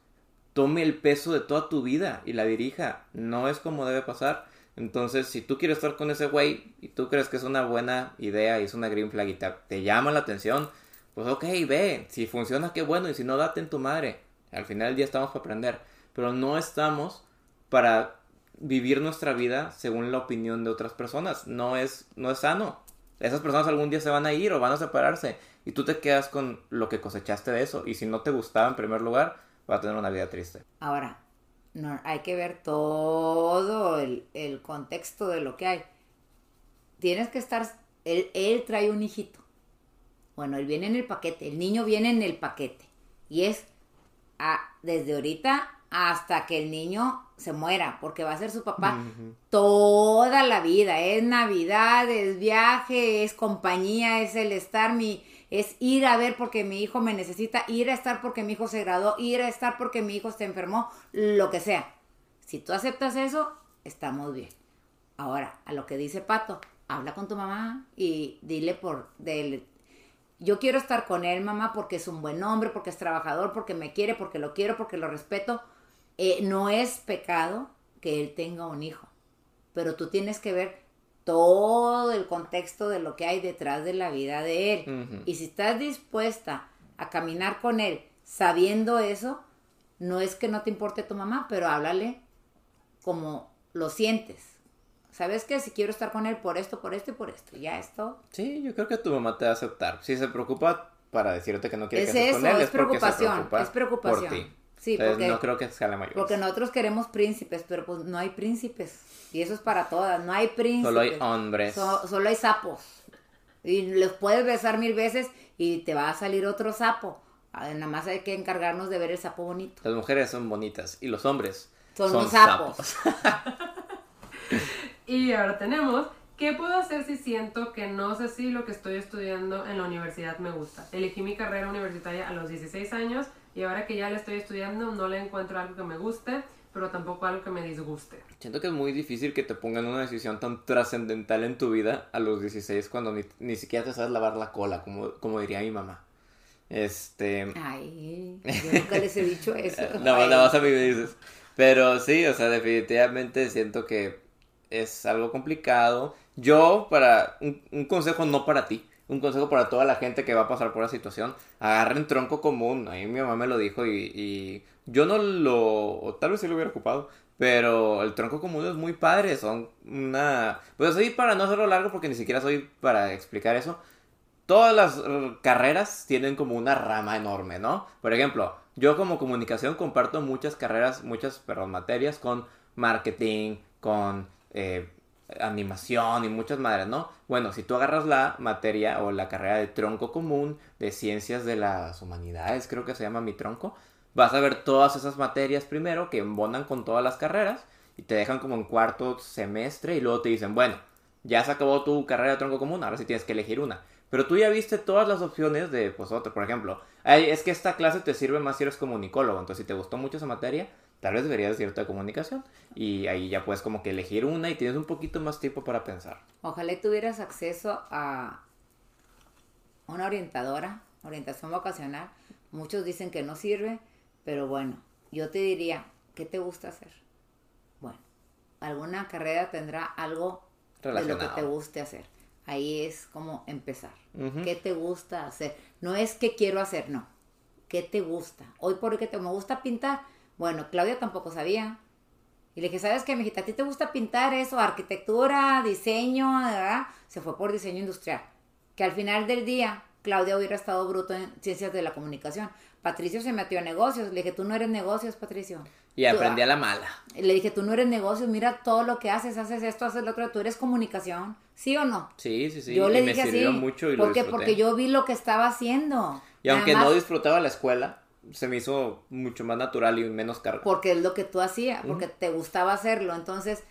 Speaker 1: tome el peso de toda tu vida y la dirija? No es como debe pasar. Entonces, si tú quieres estar con ese güey y tú crees que es una buena idea y es una green flag y te, llama la atención, pues ok, ve. Si funciona, qué bueno. Y si no, date en tu madre. Al final del día estamos para aprender. Pero no estamos para vivir nuestra vida según la opinión de otras personas. No es, no es sano. Esas personas algún día se van a ir o van a separarse y tú te quedas con lo que cosechaste de eso y si no te gustaba en primer lugar, va a tener una vida triste.
Speaker 2: Ahora, no, hay que ver todo el, el contexto de lo que hay. Tienes que estar, él, él trae un hijito. Bueno, él viene en el paquete, el niño viene en el paquete. Y es a, desde ahorita hasta que el niño se muera, porque va a ser su papá toda la vida. Es Navidad, es viaje, es compañía, es el estar, mi, es ir a ver porque mi hijo me necesita, ir a estar porque mi hijo se graduó, ir a estar porque mi hijo se enfermó, lo que sea. Si tú aceptas eso, estamos bien. Ahora, a lo que dice Pato, habla con tu mamá y dile por del yo quiero estar con él, mamá, porque es un buen hombre, porque es trabajador, porque me quiere, porque lo quiero, porque lo respeto. Eh, no es pecado que él tenga un hijo, pero tú tienes que ver todo el contexto de lo que hay detrás de la vida de él. Y si estás dispuesta a caminar con él sabiendo eso, no es que no te importe tu mamá, pero háblale como lo sientes. ¿Sabes qué? Si quiero estar con él por esto, por esto y por esto. Ya esto.
Speaker 1: Sí, yo creo que tu mamá te va a aceptar. Si se preocupa para decirte que no quiere
Speaker 2: es
Speaker 1: que
Speaker 2: estés con él, es, preocupación, es preocupación. Por ti.
Speaker 1: Sí, porque, no creo que sea la mayor.
Speaker 2: Porque nosotros queremos príncipes, pero pues no hay príncipes. Y eso es para todas, no hay príncipes.
Speaker 1: Solo hay hombres.
Speaker 2: solo hay sapos. Y los puedes besar mil veces y te va a salir otro sapo. Ah, nada más hay que encargarnos de ver el sapo bonito.
Speaker 1: Las mujeres son bonitas y los hombres
Speaker 2: son, son sapos.
Speaker 3: y ahora tenemos, ¿qué puedo hacer si siento que no sé si lo que estoy estudiando en la universidad me gusta? Elegí mi carrera universitaria a los 16 años y ahora que ya la estoy estudiando no le encuentro algo que me guste, pero tampoco algo que me disguste.
Speaker 1: Siento que es muy difícil que te pongan una decisión tan trascendental en tu vida a los 16 cuando ni, ni, siquiera te sabes lavar la cola, como, como diría mi mamá. Este...
Speaker 2: Ay, yo nunca les he dicho eso.
Speaker 1: nada más a mí me dices. Pero sí, o sea, definitivamente siento que es algo complicado. Yo, para un, un consejo no para ti, un consejo para toda la gente que va a pasar por la situación, agarren tronco común. Ahí mi mamá me lo dijo y, y yo no lo, o tal vez sí lo hubiera ocupado, pero el tronco común es muy padre, son una... Pues soy para no hacerlo largo porque ni siquiera soy para explicar eso. Todas las carreras tienen como una rama enorme, ¿no? Por ejemplo, yo como comunicación comparto muchas carreras, muchas, perdón, materias con marketing, con eh, animación y muchas madres, ¿no? Bueno, si tú agarras la materia o la carrera de tronco común de ciencias de las humanidades, creo que se llama mi tronco, vas a ver todas esas materias primero que embonan con todas las carreras y te dejan como en cuarto semestre y luego te dicen, bueno, ya se acabó tu carrera de tronco común, ahora sí tienes que elegir una. Pero tú ya viste todas las opciones de, pues, otro, por ejemplo, es que esta clase te sirve más si eres comunicólogo, entonces si te gustó mucho esa materia, tal vez deberías irte a comunicación y ahí ya puedes como que elegir una y tienes un poquito más tiempo para pensar.
Speaker 2: Ojalá tuvieras acceso a una orientadora, orientación vocacional. Muchos dicen que no sirve, pero bueno, yo te diría, ¿qué te gusta hacer? Bueno, alguna carrera tendrá algo de lo que te guste hacer. Ahí es como empezar. ¿Qué te gusta hacer? No es qué quiero hacer, no. ¿Qué te gusta? Hoy por qué te me gusta pintar, bueno, Claudia tampoco sabía. Y le dije, ¿sabes qué, mijita? ¿A ti te gusta pintar eso? Arquitectura, diseño, ¿verdad? Se fue por diseño industrial. Que al final del día, Claudia hubiera estado bruto en ciencias de la comunicación. Patricio se metió a negocios. Le dije, tú no eres negocios, Patricio.
Speaker 1: Y aprendí a la mala.
Speaker 2: Le dije, tú no eres negocios, mira todo lo que haces, haces esto, haces lo otro, tú eres comunicación. ¿Sí o no?
Speaker 1: Sí, sí, sí.
Speaker 2: Yo le dije así. Mucho y porque, porque yo vi lo que estaba haciendo.
Speaker 1: Y aunque no disfrutaba la escuela, se me hizo mucho más natural y menos carga.
Speaker 2: Porque es lo que tú hacías, porque te gustaba hacerlo. Entonces,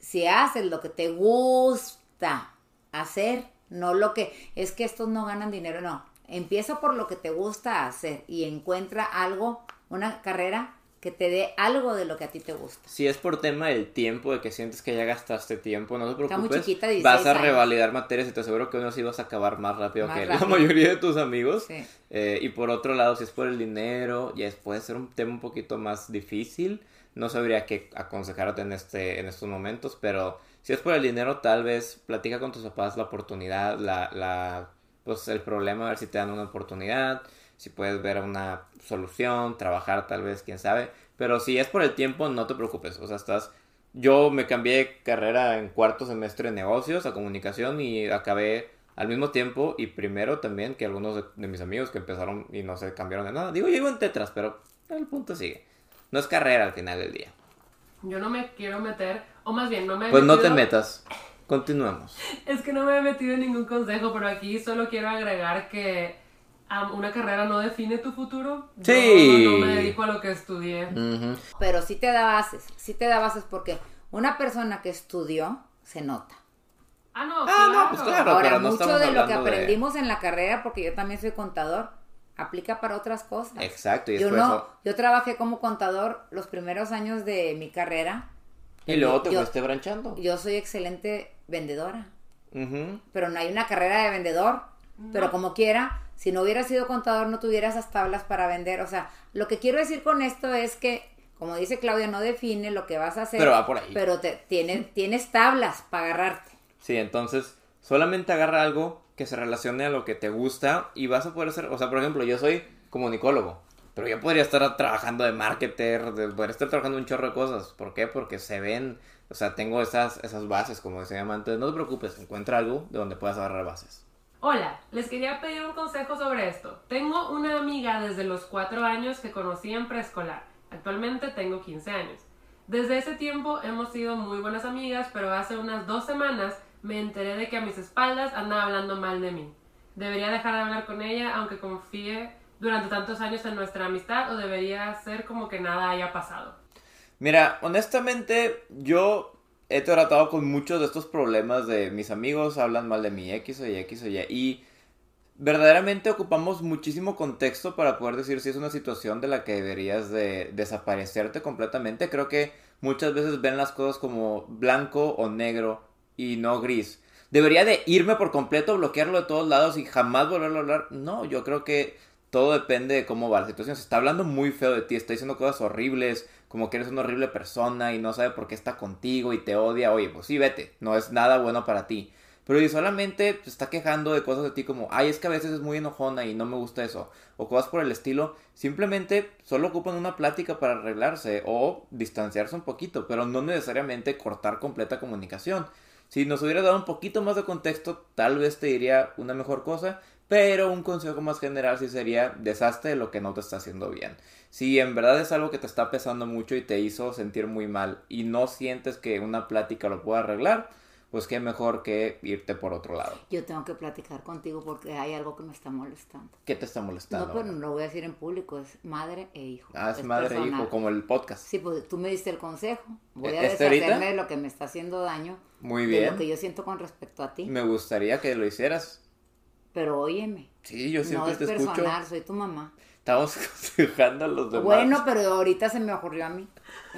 Speaker 2: si haces lo que te gusta hacer, no lo que es que estos no ganan dinero, no. Empieza por lo que te gusta hacer y encuentra algo, una carrera que te dé algo de lo que a ti te gusta.
Speaker 1: Si es por tema del tiempo, de que sientes que ya gastaste tiempo, no te preocupes. vas a revalidar materias y te aseguro que uno sí vas a acabar más rápido que la mayoría de tus amigos. Eh, y por otro lado, si es por el dinero, ya puede ser un tema un poquito más difícil. No sabría qué aconsejarte en, este, en estos momentos, pero si es por el dinero, tal vez platica con tus papás la oportunidad, la, la, pues el problema, a ver si te dan una oportunidad si puedes ver una solución, trabajar tal vez, quién sabe. Pero si es por el tiempo, no te preocupes. O sea, estás... Yo me cambié de carrera en cuarto semestre de negocios a comunicación y acabé Al mismo tiempo, y primero también que algunos de, de mis amigos que empezaron y no se cambiaron de nada. Digo, yo iba en tetras, pero el punto sigue. No es carrera al final del día.
Speaker 3: Yo no me quiero meter, o más bien, no me he
Speaker 1: Pues no te metas. Continuemos.
Speaker 3: Es que no me he metido en ningún consejo, pero aquí solo quiero agregar que una carrera no define tu futuro. Yo
Speaker 1: Sí.
Speaker 3: no me dedico a lo que estudié.
Speaker 2: Pero sí te da bases, sí te da bases porque una persona que estudió se nota.
Speaker 3: Ah, no,
Speaker 1: Ah,
Speaker 3: claro.
Speaker 1: no, pues claro.
Speaker 2: Ahora,
Speaker 1: pero no
Speaker 2: mucho de lo que
Speaker 1: de-
Speaker 2: aprendimos en la carrera, porque yo también soy contador, aplica para otras cosas.
Speaker 1: Exacto, y
Speaker 2: yo no,
Speaker 1: eso-
Speaker 2: yo trabajé como contador los primeros años de mi carrera.
Speaker 1: Y luego te
Speaker 2: yo-
Speaker 1: fuiste branchando.
Speaker 2: Yo soy excelente vendedora, pero no hay una carrera de vendedor. Pero como quiera, si no hubieras sido contador, no tuvieras esas tablas para vender. O sea, lo que quiero decir con esto es que, como dice Claudia, no define lo que vas a hacer.
Speaker 1: Pero va por ahí.
Speaker 2: Pero te, tiene- tienes tablas para agarrarte.
Speaker 1: Sí, entonces solamente agarra algo que se relacione a lo que te gusta y vas a poder hacer, o sea, por ejemplo, yo soy comunicólogo, pero yo podría estar trabajando de marketer, de, podría estar trabajando un chorro de cosas. ¿Por qué? Porque se ven, o sea, tengo esas, esas bases, como se llama antes. No te preocupes, encuentra algo de donde puedas agarrar bases.
Speaker 3: Hola, les quería pedir un consejo sobre esto. Tengo una amiga desde los 4 años que conocí en preescolar. Actualmente tengo 15 años. Desde ese tiempo hemos sido muy buenas amigas, pero hace unas dos semanas me enteré de que a mis espaldas andaba hablando mal de mí. ¿Debería dejar de hablar con ella aunque confíe durante tantos años en nuestra amistad o debería hacer como que nada haya pasado?
Speaker 1: Mira, honestamente, yo he tratado con muchos de estos problemas de mis amigos hablan mal de mí, X o Y, X o Y, y verdaderamente ocupamos muchísimo contexto para poder decir si es una situación de la que deberías de desaparecerte completamente. Creo que muchas veces ven las cosas como blanco o negro y no gris. Debería de irme por completo, bloquearlo de todos lados y jamás volverlo a hablar. No, yo creo que todo depende de cómo va la situación. Se está hablando muy feo de ti, está diciendo cosas horribles, como que eres una horrible persona y no sabe por qué está contigo y te odia. Oye, pues sí, vete, no es nada bueno para ti. Pero y solamente se está quejando de cosas de ti como, ay, es que a veces es muy enojona y no me gusta eso. O cosas por el estilo. Simplemente solo ocupan una plática para arreglarse o distanciarse un poquito, pero no necesariamente cortar completa comunicación. Si nos hubiera dado un poquito más de contexto, tal vez te diría una mejor cosa, pero un consejo más general sí sería deshazte de lo que no te está haciendo bien. Si en verdad es algo que te está pesando mucho y te hizo sentir muy mal y no sientes que una plática lo pueda arreglar, pues qué mejor que irte por otro lado.
Speaker 2: Yo tengo que platicar contigo porque hay algo que me está molestando.
Speaker 1: ¿Qué te está molestando?
Speaker 2: No, pero no lo voy a decir en público, es madre e hijo.
Speaker 1: Ah, es madre e hijo, como el podcast.
Speaker 2: Sí, pues tú me diste el consejo. Voy a
Speaker 1: ¿Este
Speaker 2: deshacerme de lo que me está haciendo daño.
Speaker 1: Muy
Speaker 2: De
Speaker 1: bien.
Speaker 2: lo que yo siento con respecto a ti.
Speaker 1: Me gustaría que lo hicieras.
Speaker 2: Pero óyeme.
Speaker 1: Sí, yo
Speaker 2: No
Speaker 1: siempre
Speaker 2: es
Speaker 1: te escucho.
Speaker 2: personal, soy tu mamá.
Speaker 1: Estamos aconsejando a los demás.
Speaker 2: Bueno, pero ahorita se me ocurrió a mí.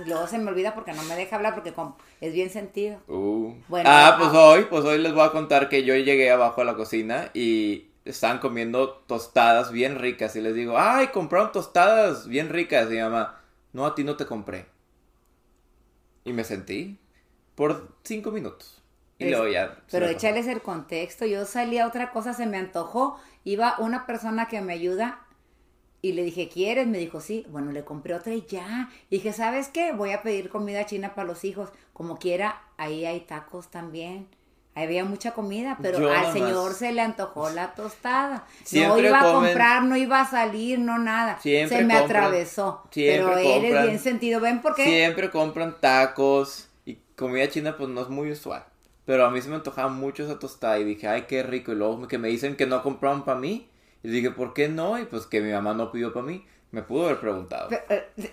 Speaker 2: Luego se me olvida porque no me deja hablar porque como es bien sentido.
Speaker 1: Uh.
Speaker 2: Bueno,
Speaker 1: ah,
Speaker 2: ah.
Speaker 1: pues hoy, pues hoy les voy a contar que yo llegué abajo a la cocina y estaban comiendo tostadas bien ricas y les digo, ay, compraron tostadas bien ricas y mi mamá, no, a ti no te compré. Y me sentí por cinco minutos. Y
Speaker 2: Es-
Speaker 1: luego ya.
Speaker 2: Pero échales el contexto. Yo salí a otra cosa, se me antojó. Iba una persona que me ayuda y le dije, ¿quieres? Me dijo, sí. Bueno, le compré otra y ya. Y dije, ¿sabes qué? Voy a pedir comida china para los hijos. Como quiera, ahí hay tacos también. Había mucha comida, pero
Speaker 1: Yo
Speaker 2: al
Speaker 1: nada
Speaker 2: señor se le antojó la tostada. no
Speaker 1: Siempre
Speaker 2: iba a
Speaker 1: comen-
Speaker 2: comprar, no iba a salir, no nada.
Speaker 1: Siempre
Speaker 2: se me
Speaker 1: compran-
Speaker 2: atravesó.
Speaker 1: siempre
Speaker 2: pero él es bien sentido. ¿Ven por qué?
Speaker 1: Siempre compran tacos y comida china pues no es muy usual. Pero a mí se me antojaba mucho esa tostada y dije, ay, qué rico. Y luego que me dicen que no compraron para mí. Y dije, ¿por qué no? Y pues que mi mamá no pidió para mí. Me pudo haber preguntado.
Speaker 2: Eh,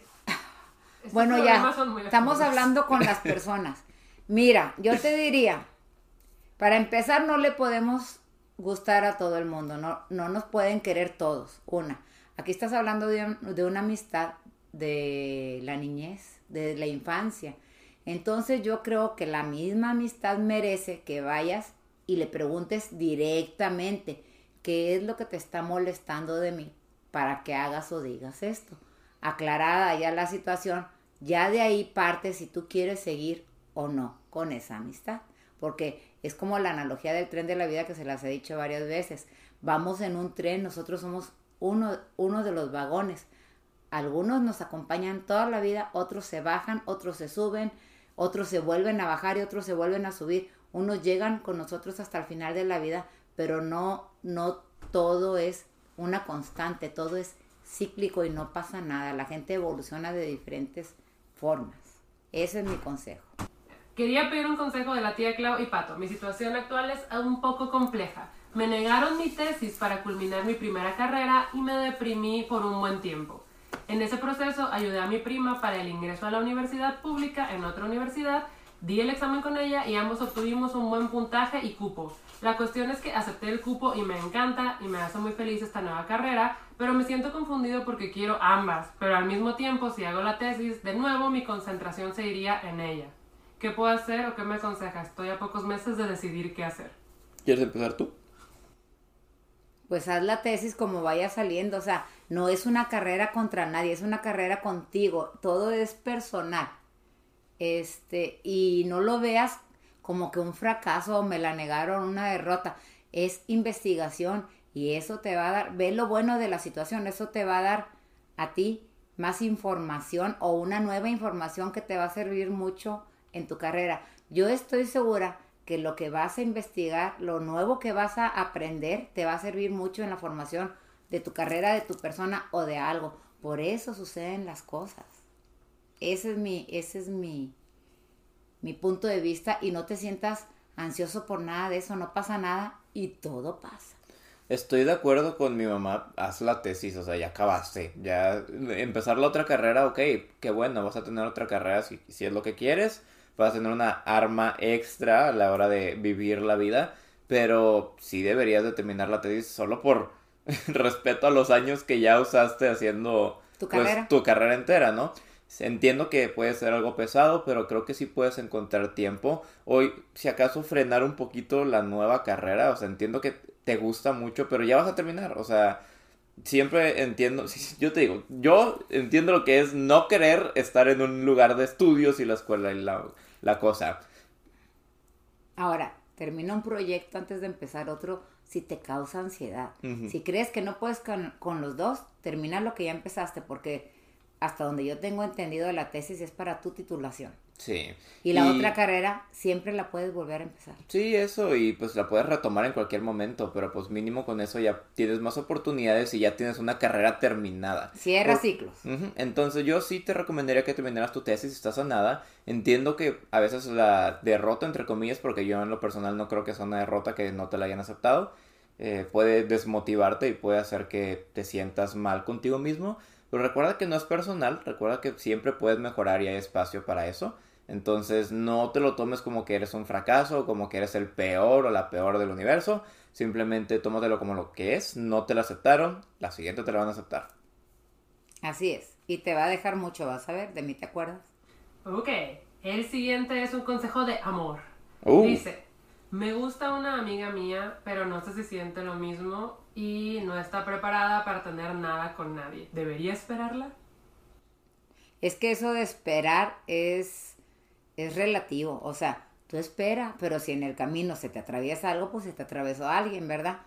Speaker 2: Bueno, ya, estamos hablando con las personas. Mira, yo te diría, para empezar no le podemos gustar a todo el mundo, no, no nos pueden querer todos. Una, aquí estás hablando de, de una amistad de la niñez, de la infancia. Entonces yo creo que la misma amistad merece que vayas y le preguntes directamente qué es lo que te está molestando de mí para que hagas o digas esto. Aclarada ya la situación, ya de ahí parte si tú quieres seguir o no con esa amistad. Porque es como la analogía del tren de la vida que se las he dicho varias veces. Vamos en un tren, nosotros somos uno, uno de los vagones. Algunos nos acompañan toda la vida, otros se bajan, otros se suben, otros se vuelven a bajar y otros se vuelven a subir. Unos llegan con nosotros hasta el final de la vida, pero no, no todo es una constante, todo es cíclico y no pasa nada. La gente evoluciona de diferentes formas. Ese es mi consejo.
Speaker 3: Quería pedir un consejo de la tía Clau y Pato. Mi situación actual es un poco compleja. Me negaron mi tesis para culminar mi primera carrera y me deprimí por un buen tiempo. En ese proceso ayudé a mi prima para el ingreso a la universidad pública en otra universidad, di el examen con ella y ambos obtuvimos un buen puntaje y cupo. La cuestión es que acepté el cupo y me encanta y me hace muy feliz esta nueva carrera, pero me siento confundido porque quiero ambas, pero al mismo tiempo si hago la tesis, de nuevo mi concentración se iría en ella. ¿Qué puedo hacer o qué me aconseja? Estoy a pocos meses de decidir qué hacer.
Speaker 1: ¿Quieres empezar tú?
Speaker 2: Pues haz la tesis como vaya saliendo, o sea, no es una carrera contra nadie, es una carrera contigo, todo es personal. Este, y no lo veas como que un fracaso me la negaron, una derrota, es investigación y eso te va a dar, ve lo bueno de la situación, eso te va a dar a ti más información o una nueva información que te va a servir mucho en tu carrera. Yo estoy segura que lo que vas a investigar, lo nuevo que vas a aprender, te va a servir mucho en la formación de tu carrera, de tu persona o de algo. Por eso suceden las cosas. Ese es mi, ese es mi, mi punto de vista y no te sientas ansioso por nada de eso, no pasa nada y todo pasa.
Speaker 1: Estoy de acuerdo con mi mamá, haz la tesis, o sea, ya acabaste, ya empezar la otra carrera, ok, qué bueno, vas a tener otra carrera si, si es lo que quieres, vas a tener una arma extra a la hora de vivir la vida, pero sí deberías de terminar la tesis solo por respeto a los años que ya usaste haciendo
Speaker 2: tu
Speaker 1: pues,
Speaker 2: carrera,
Speaker 1: tu carrera entera, ¿no? Entiendo que puede ser algo pesado, pero creo que sí puedes encontrar tiempo. Hoy, si acaso frenar un poquito la nueva carrera, o sea, entiendo que te gusta mucho, pero ya vas a terminar, o sea, siempre entiendo, yo te digo, yo entiendo lo que es no querer estar en un lugar de estudios y la escuela y la, la cosa.
Speaker 2: Ahora, termina un proyecto antes de empezar otro si te causa ansiedad. Si crees que no puedes con, con los dos, termina lo que ya empezaste, porque hasta donde yo tengo entendido la tesis es para tu titulación.
Speaker 1: Sí.
Speaker 2: Y la otra carrera siempre la puedes volver a empezar.
Speaker 1: Sí, eso, y pues la puedes retomar en cualquier momento, pero pues mínimo con eso ya tienes más oportunidades y ya tienes una carrera terminada.
Speaker 2: Cierra
Speaker 1: Por-
Speaker 2: ciclos.
Speaker 1: Ujú, Entonces yo sí te recomendaría que terminaras tu tesis si estás a nada. Entiendo que a veces la derrota, entre comillas, porque yo en lo personal no creo que sea una derrota que no te la hayan aceptado, eh, puede desmotivarte y puede hacer que te sientas mal contigo mismo. Pero recuerda que no es personal, recuerda que siempre puedes mejorar y hay espacio para eso. Entonces no te lo tomes como que eres un fracaso, como que eres el peor o la peor del universo. Simplemente tómatelo como lo que es, no te lo aceptaron, la siguiente te la van a aceptar.
Speaker 2: Así es. Y te va a dejar mucho, vas a ver, de mí te acuerdas.
Speaker 3: Ok, el siguiente es un consejo de amor.
Speaker 1: Uh.
Speaker 3: Dice, me gusta una amiga mía, pero no sé si siente lo mismo y no está preparada para tener nada con nadie. ¿Debería esperarla?
Speaker 2: Es que eso de esperar es, es relativo. O sea, tú espera, pero si en el camino se te atraviesa algo, pues se te atravesó alguien, ¿verdad?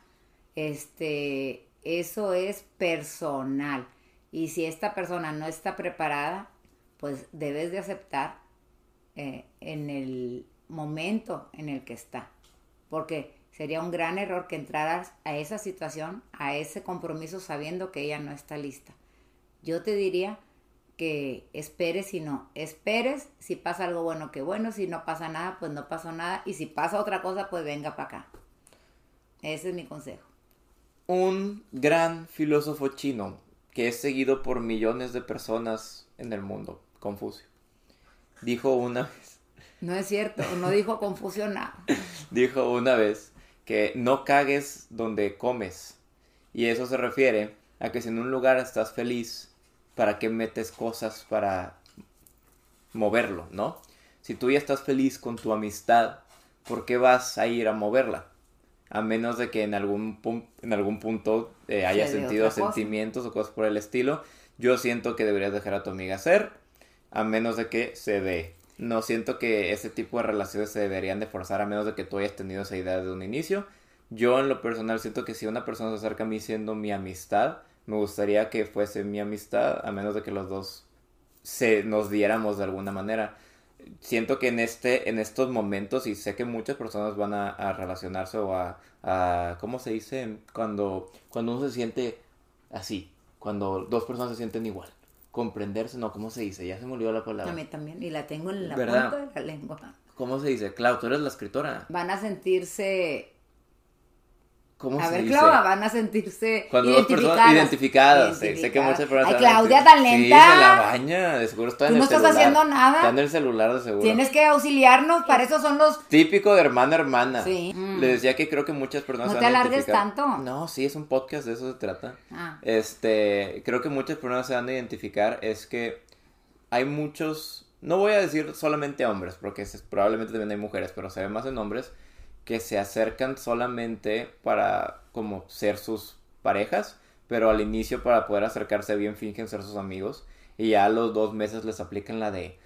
Speaker 2: Este, eso es personal. Y si esta persona no está preparada, pues debes de aceptar eh, en el momento en el que está. Porque sería un gran error que entraras a esa situación, a ese compromiso sabiendo que ella no está lista. Yo te diría que esperes y no. Esperes si pasa algo bueno, que bueno. Si no pasa nada, pues no pasó nada. Y si pasa otra cosa, pues venga para acá. Ese es mi consejo.
Speaker 1: Un gran filósofo chino que es seguido por millones de personas en el mundo, Confucio, dijo una vez,
Speaker 2: No es cierto, no dijo confusión nada.
Speaker 1: dijo una vez que no cagues donde comes. Y eso se refiere a que si en un lugar estás feliz, ¿para qué metes cosas para moverlo, no? Si tú ya estás feliz con tu amistad, ¿por qué vas a ir a moverla? A menos de que en algún, en algún punto eh,
Speaker 2: dé
Speaker 1: sentido
Speaker 2: cosa.
Speaker 1: sentimientos o cosas por el estilo. Yo siento que deberías dejar a tu amiga ser, a menos de que se dé. No siento que ese tipo de relaciones se deberían de forzar a menos de que tú hayas tenido esa idea de un inicio. Yo en lo personal siento que si una persona se acerca a mí siendo mi amistad, me gustaría que fuese mi amistad, a menos de que los dos se nos diéramos de alguna manera. siento que en este, en estos momentos, y sé que muchas personas van a, relacionarse o a, a, ¿cómo se dice? Cuando, cuando uno se siente así, cuando dos personas se sienten igual. Comprenderse, no, ¿cómo se dice? Ya se me olvidó la
Speaker 2: A
Speaker 1: palabra.
Speaker 2: mí también, y la tengo en la
Speaker 1: ¿Verdad?
Speaker 2: punta de la lengua.
Speaker 1: ¿Cómo se dice? Clau, tú eres la escritora.
Speaker 2: Van a sentirse,
Speaker 1: ¿Cómo
Speaker 2: a
Speaker 1: se
Speaker 2: ver,
Speaker 1: dice?
Speaker 2: Claudia, van a sentirse
Speaker 1: Cuando dos identificadas. sí, sé que muchas personas.
Speaker 2: Ay, Claudia, tan
Speaker 1: Sí,
Speaker 2: lenta.
Speaker 1: se la baña, de seguro está
Speaker 2: Tú
Speaker 1: en
Speaker 2: no
Speaker 1: el
Speaker 2: estás
Speaker 1: celular.
Speaker 2: haciendo nada.
Speaker 1: Está en el celular, de seguro.
Speaker 2: Tienes que auxiliarnos, para eso son los...
Speaker 1: Típico de hermana hermana.
Speaker 2: Sí. Mm.
Speaker 1: Le decía que creo que muchas personas
Speaker 2: No
Speaker 1: se
Speaker 2: te alargues tanto.
Speaker 1: No, sí, es un podcast, de eso se trata.
Speaker 2: Ah,
Speaker 1: Este, creo que muchas personas se van a identificar es que hay muchos, no voy a decir solamente hombres, porque probablemente también hay mujeres, pero se ve más en hombres que se acercan solamente para como ser sus parejas, pero al inicio para poder acercarse bien fingen ser sus amigos y ya a los dos meses les aplican la de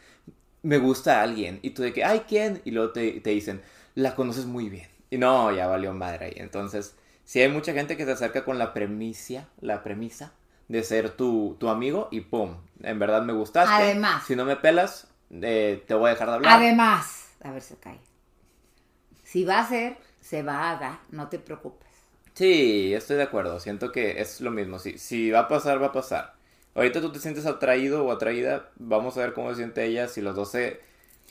Speaker 1: me gusta alguien y tú de que ay quién y luego te, te dicen la conoces muy bien y no ya valió madre ahí. Entonces si hay mucha gente que se acerca con la premisa la premisa de ser tu, tu amigo y pum en verdad me gustaste.
Speaker 2: Además.
Speaker 1: si no me pelas eh, te voy a dejar de hablar
Speaker 2: además, a ver, se cae. Si va a ser, se va a dar, no te preocupes.
Speaker 1: Sí, estoy de acuerdo. Siento que es lo mismo. Si, si va a pasar, va a pasar. Ahorita tú te sientes atraído o atraída. Vamos a ver cómo se siente ella. Si los dos se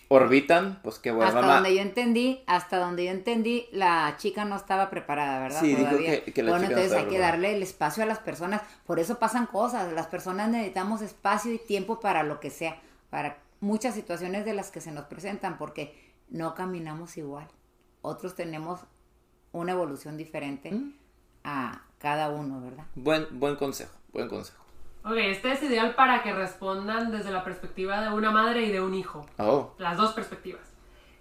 Speaker 1: orbitan, pues qué bueno.
Speaker 2: hasta
Speaker 1: mamá.
Speaker 2: donde yo entendí, hasta donde yo entendí, la chica no estaba preparada, ¿verdad?
Speaker 1: Sí, dijo que- que la
Speaker 2: bueno,
Speaker 1: chica no
Speaker 2: entonces
Speaker 1: estaba
Speaker 2: hay que darle el espacio a las personas. Por eso pasan cosas. Las personas necesitamos espacio y tiempo para lo que sea, para muchas situaciones de las que se nos presentan, porque no caminamos igual. Otros tenemos una evolución diferente
Speaker 1: Mm.
Speaker 2: a cada uno, ¿verdad?
Speaker 1: Buen, buen consejo, buen consejo.
Speaker 3: Ok, este es ideal para que respondan desde la perspectiva de una madre y de un hijo.
Speaker 1: Oh,
Speaker 3: Las dos perspectivas.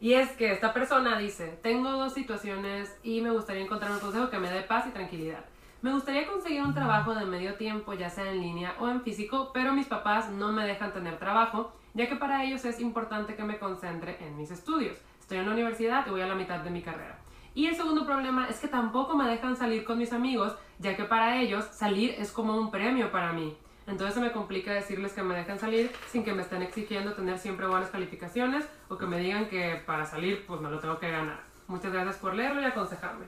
Speaker 3: Y es que esta persona dice, tengo dos situaciones y me gustaría encontrar un consejo que me dé paz y tranquilidad. Me gustaría conseguir un trabajo de medio tiempo, ya sea en línea o en físico, pero mis papás no me dejan tener trabajo, ya que para ellos es importante que me concentre en mis estudios. Estoy en la universidad y voy a la mitad de mi carrera. Y el segundo problema es que tampoco me dejan salir con mis amigos, ya que para ellos salir es como un premio para mí. Entonces se me complica decirles que me dejen salir sin que me estén exigiendo tener siempre buenas calificaciones o que me digan que para salir pues me lo tengo que ganar. Muchas gracias por leerlo y aconsejarme.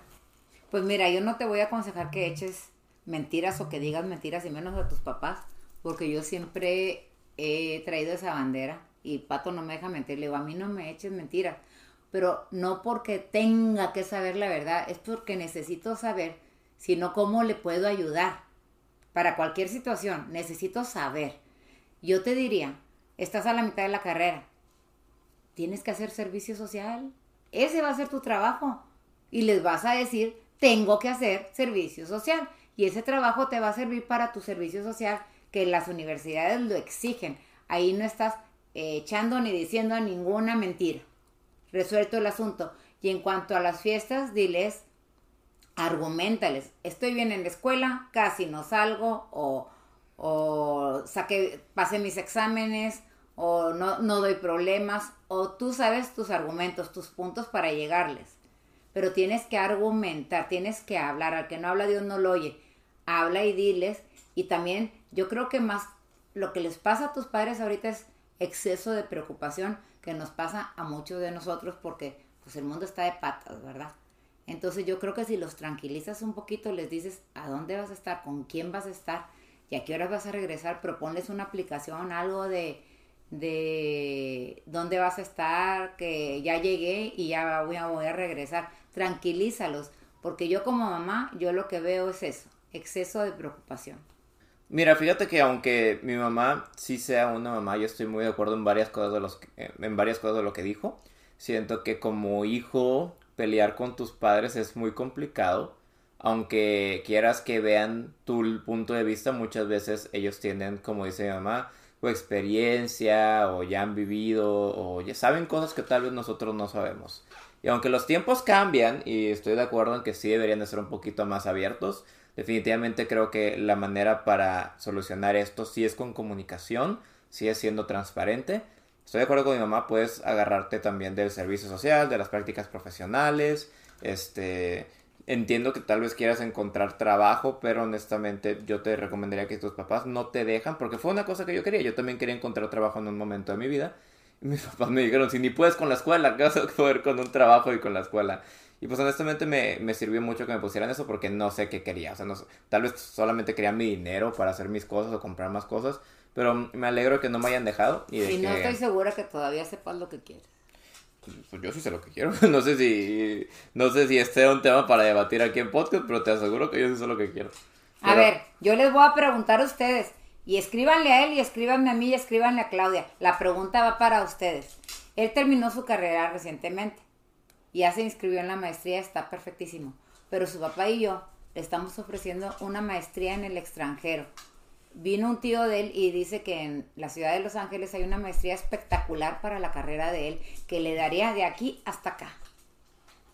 Speaker 2: Pues mira, yo no te voy a aconsejar que eches mentiras o que digas mentiras y menos a tus papás, porque yo siempre he traído esa bandera y Pato no me deja mentir, le digo, a mí no me eches mentiras, pero no porque tenga que saber la verdad, es porque necesito saber, sino cómo le puedo ayudar. Para cualquier situación, necesito saber. Yo te diría, estás a la mitad de la carrera, tienes que hacer servicio social. Ese va a ser tu trabajo. Y les vas a decir, tengo que hacer servicio social. Y ese trabajo te va a servir para tu servicio social, que las universidades lo exigen. Ahí no estás eh, echando ni diciendo ninguna mentira. Resuelto el asunto. Y en cuanto a las fiestas, diles, argumentales. Estoy bien en la escuela, casi no salgo, o, o saqué, pasé mis exámenes, o no, no doy problemas, o tú sabes tus argumentos, tus puntos para llegarles. Pero tienes que argumentar, tienes que hablar, al que no habla Dios no lo oye. Habla y diles, y también yo creo que más lo que les pasa a tus padres ahorita es exceso de preocupación que nos pasa a muchos de nosotros porque pues el mundo está de patas, ¿verdad? Entonces yo creo que si los tranquilizas un poquito, les dices a dónde vas a estar, con quién vas a estar y a qué horas vas a regresar, proponles una aplicación, algo de, de dónde vas a estar, que ya llegué y ya voy a, voy a regresar. Tranquilízalos, porque yo como mamá, yo lo que veo es eso, exceso de preocupación.
Speaker 1: Mira, fíjate que aunque mi mamá sí sea una mamá, yo estoy muy de acuerdo en varias cosas de los que- en varias cosas de lo que dijo. Siento que como hijo pelear con tus padres es muy complicado. Aunque quieras que vean tu punto de vista, muchas veces ellos tienen, como dice mi mamá, o experiencia, o ya han vivido, o ya saben cosas que tal vez nosotros no sabemos. Y aunque los tiempos cambian, y estoy de acuerdo en que sí deberían de ser un poquito más abiertos, definitivamente creo que la manera para solucionar esto sí es con comunicación, sí es siendo transparente. Estoy de acuerdo con mi mamá, puedes agarrarte también del servicio social, de las prácticas profesionales, este... Entiendo que tal vez quieras encontrar trabajo, pero honestamente yo te recomendaría que tus papás no te dejan, porque fue una cosa que yo quería. Yo también quería encontrar trabajo en un momento de mi vida mis papás me dijeron, si ni puedes con la escuela, ¿qué vas a poder con un trabajo y con la escuela? Y pues honestamente me, me, sirvió mucho que me pusieran eso porque no sé qué quería. O sea, no, tal vez solamente quería mi dinero para hacer mis cosas o comprar más cosas. Pero me alegro que no me hayan dejado. Y, de
Speaker 2: no estoy segura que todavía sepas lo que quieres.
Speaker 1: Pues yo sí sé lo que quiero. No sé si no sé si este es un tema para debatir aquí en podcast, pero te aseguro que yo sí sé lo que quiero.
Speaker 2: A ver, yo les voy a preguntar a ustedes. Y escríbanle a él y escríbanme a mí y escríbanle a Claudia. La pregunta va para ustedes. Él terminó su carrera recientemente. Ya se inscribió en la maestría, está perfectísimo. Pero su papá y yo le estamos ofreciendo una maestría en el extranjero. Vino un tío de él y dice que en la ciudad de Los Ángeles hay una maestría espectacular para la carrera de él que le daría de aquí hasta acá.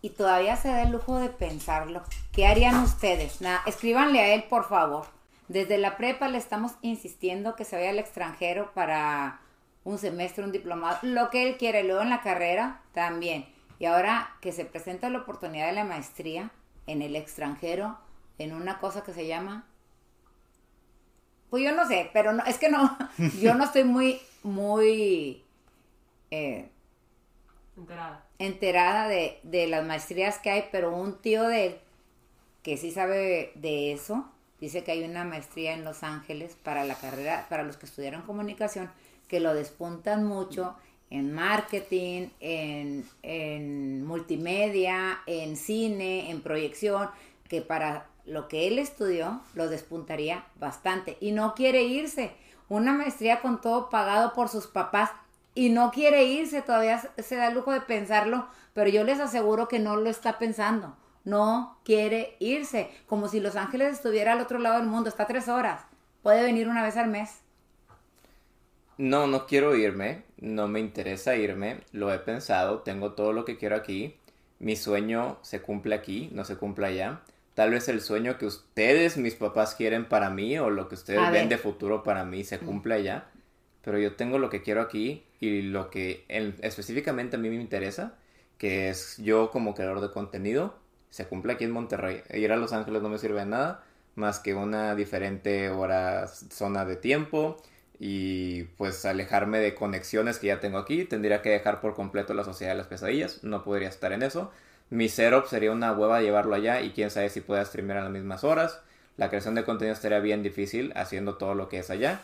Speaker 2: Y todavía se da el lujo de pensarlo. ¿Qué harían ustedes? Nada, escríbanle a él, por favor. Desde la prepa le estamos insistiendo que se vaya al extranjero para un semestre, un diplomado, lo que él quiere. Luego en la carrera también. Y ahora que se presenta la oportunidad de la maestría en el extranjero, en una cosa que se llama... Pues yo no sé, pero no, es que no, yo no estoy muy, muy... Eh,
Speaker 3: enterada.
Speaker 2: Enterada de, de las maestrías que hay, pero un tío de él, que sí sabe de eso, Dice que hay una maestría en Los Ángeles para la carrera, para los que estudiaron comunicación, que lo despuntan mucho en marketing, en, en multimedia, en cine, en proyección, que para lo que él estudió lo despuntaría bastante. Y no quiere irse. Una maestría con todo pagado por sus papás y no quiere irse, todavía se da el lujo de pensarlo, pero yo les aseguro que no lo está pensando no quiere irse, como si Los Ángeles estuviera al otro lado del mundo, está tres horas, puede venir una vez al mes.
Speaker 1: No, no quiero irme, no me interesa irme, lo he pensado, tengo todo lo que quiero aquí, mi sueño se cumple aquí, no se cumple allá. Tal vez el sueño que ustedes, mis papás, quieren para mí o lo que ustedes ven de futuro para mí se cumple allá. Pero yo tengo lo que quiero aquí y lo que específicamente a mí me interesa, que es yo como creador de contenido, se cumple aquí en Monterrey. Ir a Los Ángeles no me sirve de nada más que una diferente hora, zona de tiempo y pues alejarme de conexiones que ya tengo aquí. Tendría que dejar por completo la sociedad de las pesadillas, no podría estar en eso. Mi setup sería una hueva llevarlo allá y quién sabe si pueda streamear a las mismas horas. La creación de contenido estaría bien difícil haciendo todo lo que es allá.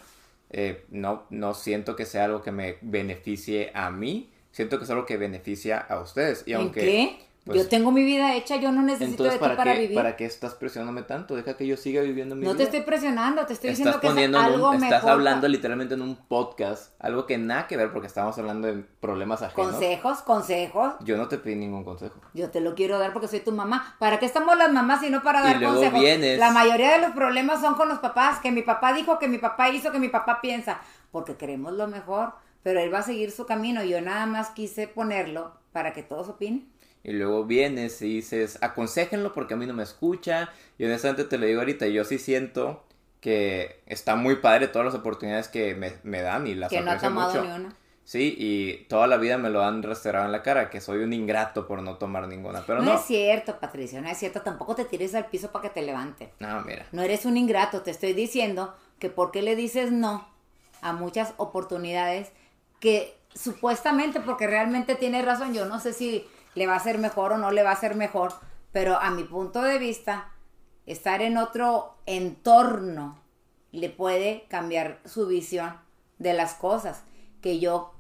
Speaker 1: Eh, no, no siento que sea algo que me beneficie a mí, siento que es algo que beneficia a ustedes. Y aunque,
Speaker 2: qué? Yo pues, tengo mi vida hecha, yo no necesito de ti para, vivir.
Speaker 1: ¿Para qué estás presionándome tanto? Deja que yo siga viviendo mi vida.
Speaker 2: No te estoy presionando, te estoy diciendo que es algo
Speaker 1: un, Estás hablando literalmente en un podcast, algo que nada que ver porque estamos hablando de problemas ajenos.
Speaker 2: Consejos, consejos.
Speaker 1: Yo no te pedí ningún consejo.
Speaker 2: Yo te lo quiero dar porque soy tu mamá. ¿Para qué estamos las mamás y no para dar
Speaker 1: luego
Speaker 2: consejos?
Speaker 1: Vienes...
Speaker 2: La mayoría de los problemas son con los papás, que mi papá dijo, que mi papá hizo, que mi papá piensa, porque queremos lo mejor, pero él va a seguir su camino. Yo nada más quise ponerlo para que todos opinen
Speaker 1: y luego vienes y dices, aconsejenlo porque a mí no me escucha. Y honestamente te lo digo ahorita, yo sí siento que está muy padre todas las oportunidades que me, dan y las
Speaker 2: que no ha tomado Ni una.
Speaker 1: Sí, y toda la vida me lo han restaurado en la cara, que soy un ingrato por no tomar ninguna, pero no.
Speaker 2: No es cierto, Patricia, no es cierto, tampoco te tires al piso para que te levanten.
Speaker 1: No, mira.
Speaker 2: No eres un ingrato, te estoy diciendo que por qué le dices no a muchas oportunidades que supuestamente, porque realmente tiene razón, yo no sé si le va a ser mejor o no le va a ser mejor, pero a mi punto de vista, estar en otro entorno le puede cambiar su visión de las cosas, que yo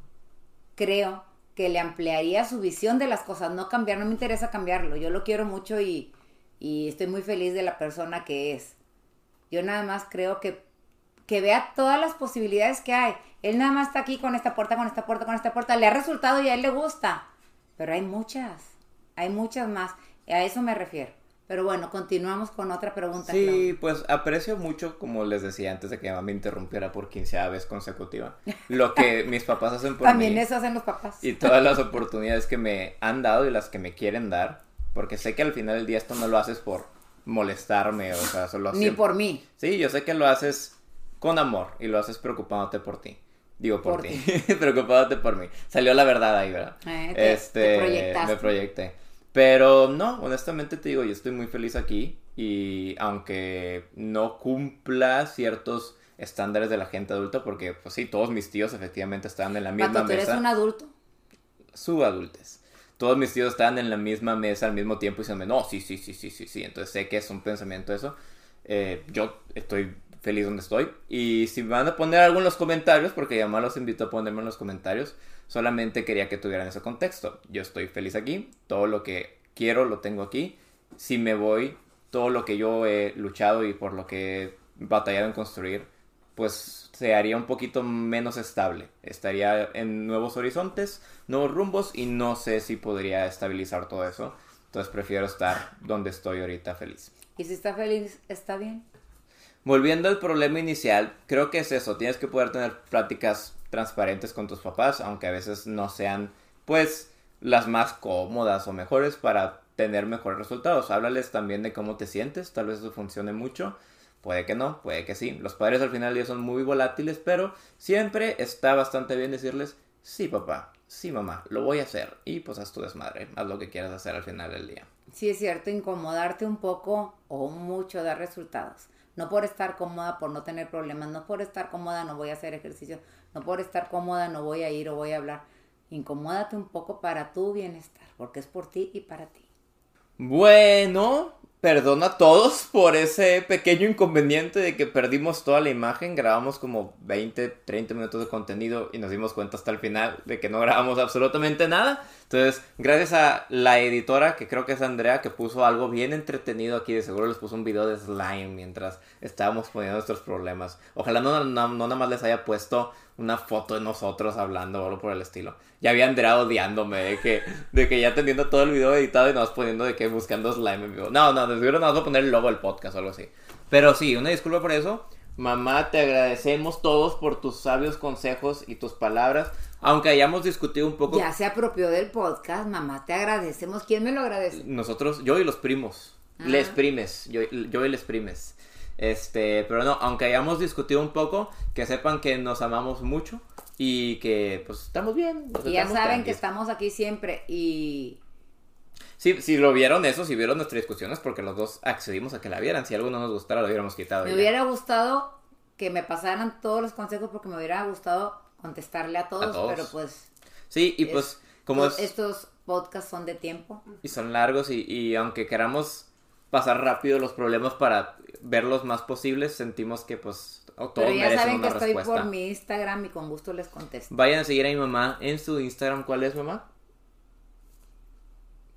Speaker 2: creo que le ampliaría su visión de las cosas, no cambiar, no me interesa cambiarlo, yo lo quiero mucho y, y estoy muy feliz de la persona que es. Yo nada más creo que, que vea todas las posibilidades que hay. Él nada más está aquí con esta puerta, con esta puerta, con esta puerta, le ha resultado y a él le gusta pero hay muchas, hay muchas más. A eso me refiero. Pero bueno, continuamos con otra pregunta.
Speaker 1: Sí, pues aprecio mucho, como les decía antes de que mamá me interrumpiera por quinceava vez consecutiva, lo que mis papás hacen por
Speaker 2: También
Speaker 1: mí.
Speaker 2: eso hacen los papás.
Speaker 1: Y todas las oportunidades que me han dado y las que me quieren dar, porque sé que al final del día esto no lo haces por molestarme, o sea, solo
Speaker 2: Ni por mí.
Speaker 1: Sí, yo sé que lo haces con amor y lo haces preocupándote por ti. Digo por, ti. Preocupándote por mí. Salió la verdad ahí, ¿verdad?
Speaker 2: Eh, este,
Speaker 1: me proyecté. Pero no, honestamente te digo, yo estoy muy feliz aquí y aunque no cumpla ciertos estándares de la gente adulta, porque pues sí, todos mis tíos efectivamente estaban en la misma
Speaker 2: Cuando tú eres
Speaker 1: mesa.
Speaker 2: un adulto,
Speaker 1: Subadultes. Todos mis tíos estaban en la misma mesa al mismo tiempo y diciendo, no, sí, sí, sí, sí, sí, sí. Entonces sé que es un pensamiento eso. Eh, yo estoy feliz donde estoy. Y si van a poner algo en los comentarios, porque ya los invito a ponerme en los comentarios, solamente quería que tuvieran ese contexto. Yo estoy feliz aquí, todo lo que quiero lo tengo aquí. Si me voy, todo lo que yo he luchado y por lo que he batallado en construir, pues se haría un poquito menos estable. Estaría en nuevos horizontes, nuevos rumbos y no sé si podría estabilizar todo eso. Entonces prefiero estar donde estoy ahorita feliz.
Speaker 2: y si está feliz, está bien.
Speaker 1: Volviendo al problema inicial, creo que es eso, tienes que poder tener pláticas transparentes con tus papás, aunque a veces no sean, pues, las más cómodas o mejores para tener mejores resultados. Háblales también de cómo te sientes, tal vez eso funcione mucho, puede que no, puede que sí. Los padres al final ya son muy volátiles, pero siempre está bastante bien decirles, sí papá, sí mamá, lo voy a hacer. Y pues haz tu desmadre, haz lo que quieras hacer al final del día.
Speaker 2: Sí es cierto, incomodarte un poco o mucho da resultados. No por estar cómoda, por no tener problemas, no por estar cómoda no voy a hacer ejercicio, no por estar cómoda no voy a ir o voy a hablar. Incomódate un poco para tu bienestar, porque es por ti y para ti.
Speaker 1: Bueno, perdón a todos por ese pequeño inconveniente de que perdimos toda la imagen. Grabamos como 20, 30 minutos de contenido y nos dimos cuenta hasta el final de que no grabamos absolutamente nada. Entonces, gracias a la editora, que creo que es Andrea, que puso algo bien entretenido aquí. De seguro les puso un video de slime mientras estábamos poniendo nuestros problemas. Ojalá no, no, no nada más les haya puesto una foto de nosotros hablando o algo por el estilo. Ya vi a Andrea odiándome de que, de que ya teniendo todo el video editado y nos poniendo de que buscando slime en vivo. No, no, de seguro nos vamos a poner el logo del podcast o algo así. Pero sí, una disculpa por eso. Mamá, te agradecemos todos por tus sabios consejos y tus palabras. Aunque hayamos discutido un poco
Speaker 2: Ya se apropió del podcast, mamá, te agradecemos. ¿Quién me lo agradece?
Speaker 1: nosotros, yo y los primos.
Speaker 2: Ah.
Speaker 1: Les primes, yo, yo y les primes. Este, pero no, aunque hayamos discutido un poco, que sepan que nos amamos mucho y que pues estamos bien.
Speaker 2: Y ya saben que
Speaker 1: tranquis.
Speaker 2: estamos aquí siempre y
Speaker 1: Sí, si lo vieron eso, si vieron nuestras discusiones, porque los dos accedimos a que la vieran. Si algo no nos gustara, lo hubiéramos quitado.
Speaker 2: me
Speaker 1: ya.
Speaker 2: hubiera gustado que me pasaran todos los consejos porque me hubiera gustado contestarle a todos,
Speaker 1: todos.
Speaker 2: pero pues
Speaker 1: Sí, y
Speaker 2: es-
Speaker 1: pues como
Speaker 2: to-
Speaker 1: es,
Speaker 2: estos podcasts son de tiempo.
Speaker 1: y son largos y, y aunque queramos pasar rápido los problemas para verlos más posibles, sentimos que pues todos
Speaker 2: Pero ya
Speaker 1: merecen
Speaker 2: saben que estoy por mi Instagram y con gusto les contesto.
Speaker 1: Vayan a seguir a mi mamá en su Instagram. ¿Cuál es, mamá?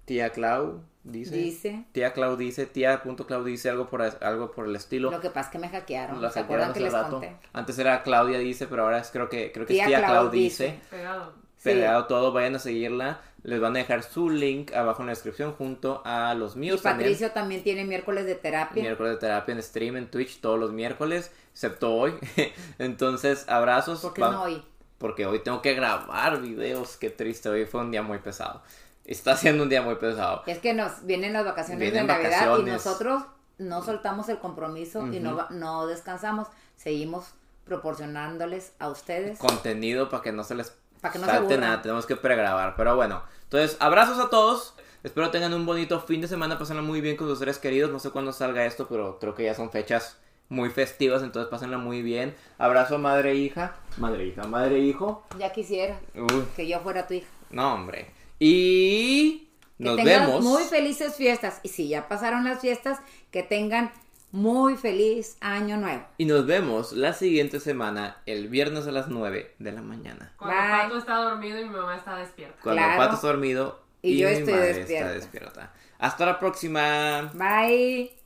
Speaker 1: Tía Clau dice.
Speaker 2: Dice.
Speaker 1: Tía Clau dice, tía punto Clau dice algo por, algo por el estilo.
Speaker 2: Lo que pasa es que me hackearon. ¿Se acuerdan que les
Speaker 1: rato.
Speaker 2: conté?
Speaker 1: Antes era Claudia dice, pero ahora es, creo que creo que
Speaker 2: Tía
Speaker 1: es tía
Speaker 2: Clau
Speaker 1: Clau
Speaker 2: dice.
Speaker 1: dice.
Speaker 3: Pegado.
Speaker 2: Sí.
Speaker 1: Pegado todo, vayan a seguirla. Les van a dejar su link abajo en la descripción junto a los
Speaker 2: Y
Speaker 1: míos también.
Speaker 2: Patricio también tiene miércoles de terapia.
Speaker 1: Miércoles de terapia en stream en Twitch todos los miércoles, excepto hoy. Entonces, abrazos.
Speaker 2: ¿Por qué
Speaker 1: Va-
Speaker 2: no hoy?
Speaker 1: porque hoy tengo que grabar videos. Qué triste, hoy fue un día muy pesado. Está siendo un día muy pesado.
Speaker 2: Es que nos vienen las vacaciones
Speaker 1: Vienen
Speaker 2: de Navidad y nosotros no soltamos el compromiso y no, no descansamos. Seguimos proporcionándoles a ustedes.
Speaker 1: Contenido para que no se les
Speaker 2: Pa' que no se
Speaker 1: falte
Speaker 2: aburran.
Speaker 1: nada. Tenemos que pregrabar. Pero bueno, entonces, abrazos a todos. Espero tengan un bonito fin de semana. Pásenla muy bien con sus seres queridos. No sé cuándo salga esto, pero creo que ya son fechas muy festivas. Entonces, pásenla muy bien. Abrazo madre e hija. Madre e hija, madre e hijo.
Speaker 2: Ya quisiera
Speaker 1: Uy,
Speaker 2: que yo fuera tu hija.
Speaker 1: no, hombre. Y
Speaker 2: Que
Speaker 1: nos
Speaker 2: tengan
Speaker 1: vemos.
Speaker 2: muy felices fiestas. Y si ya pasaron las fiestas, que tengan muy feliz año nuevo.
Speaker 1: Y nos vemos la siguiente semana, el viernes a las 9 de la mañana.
Speaker 3: Cuando
Speaker 2: Bye.
Speaker 3: Pato está dormido y mi mamá está despierta.
Speaker 1: Cuando
Speaker 2: Claro.
Speaker 1: Pato está dormido
Speaker 2: Y yo
Speaker 1: mi
Speaker 2: estoy
Speaker 1: madre
Speaker 2: despierta.
Speaker 1: está despierta. Hasta la próxima.
Speaker 2: Bye.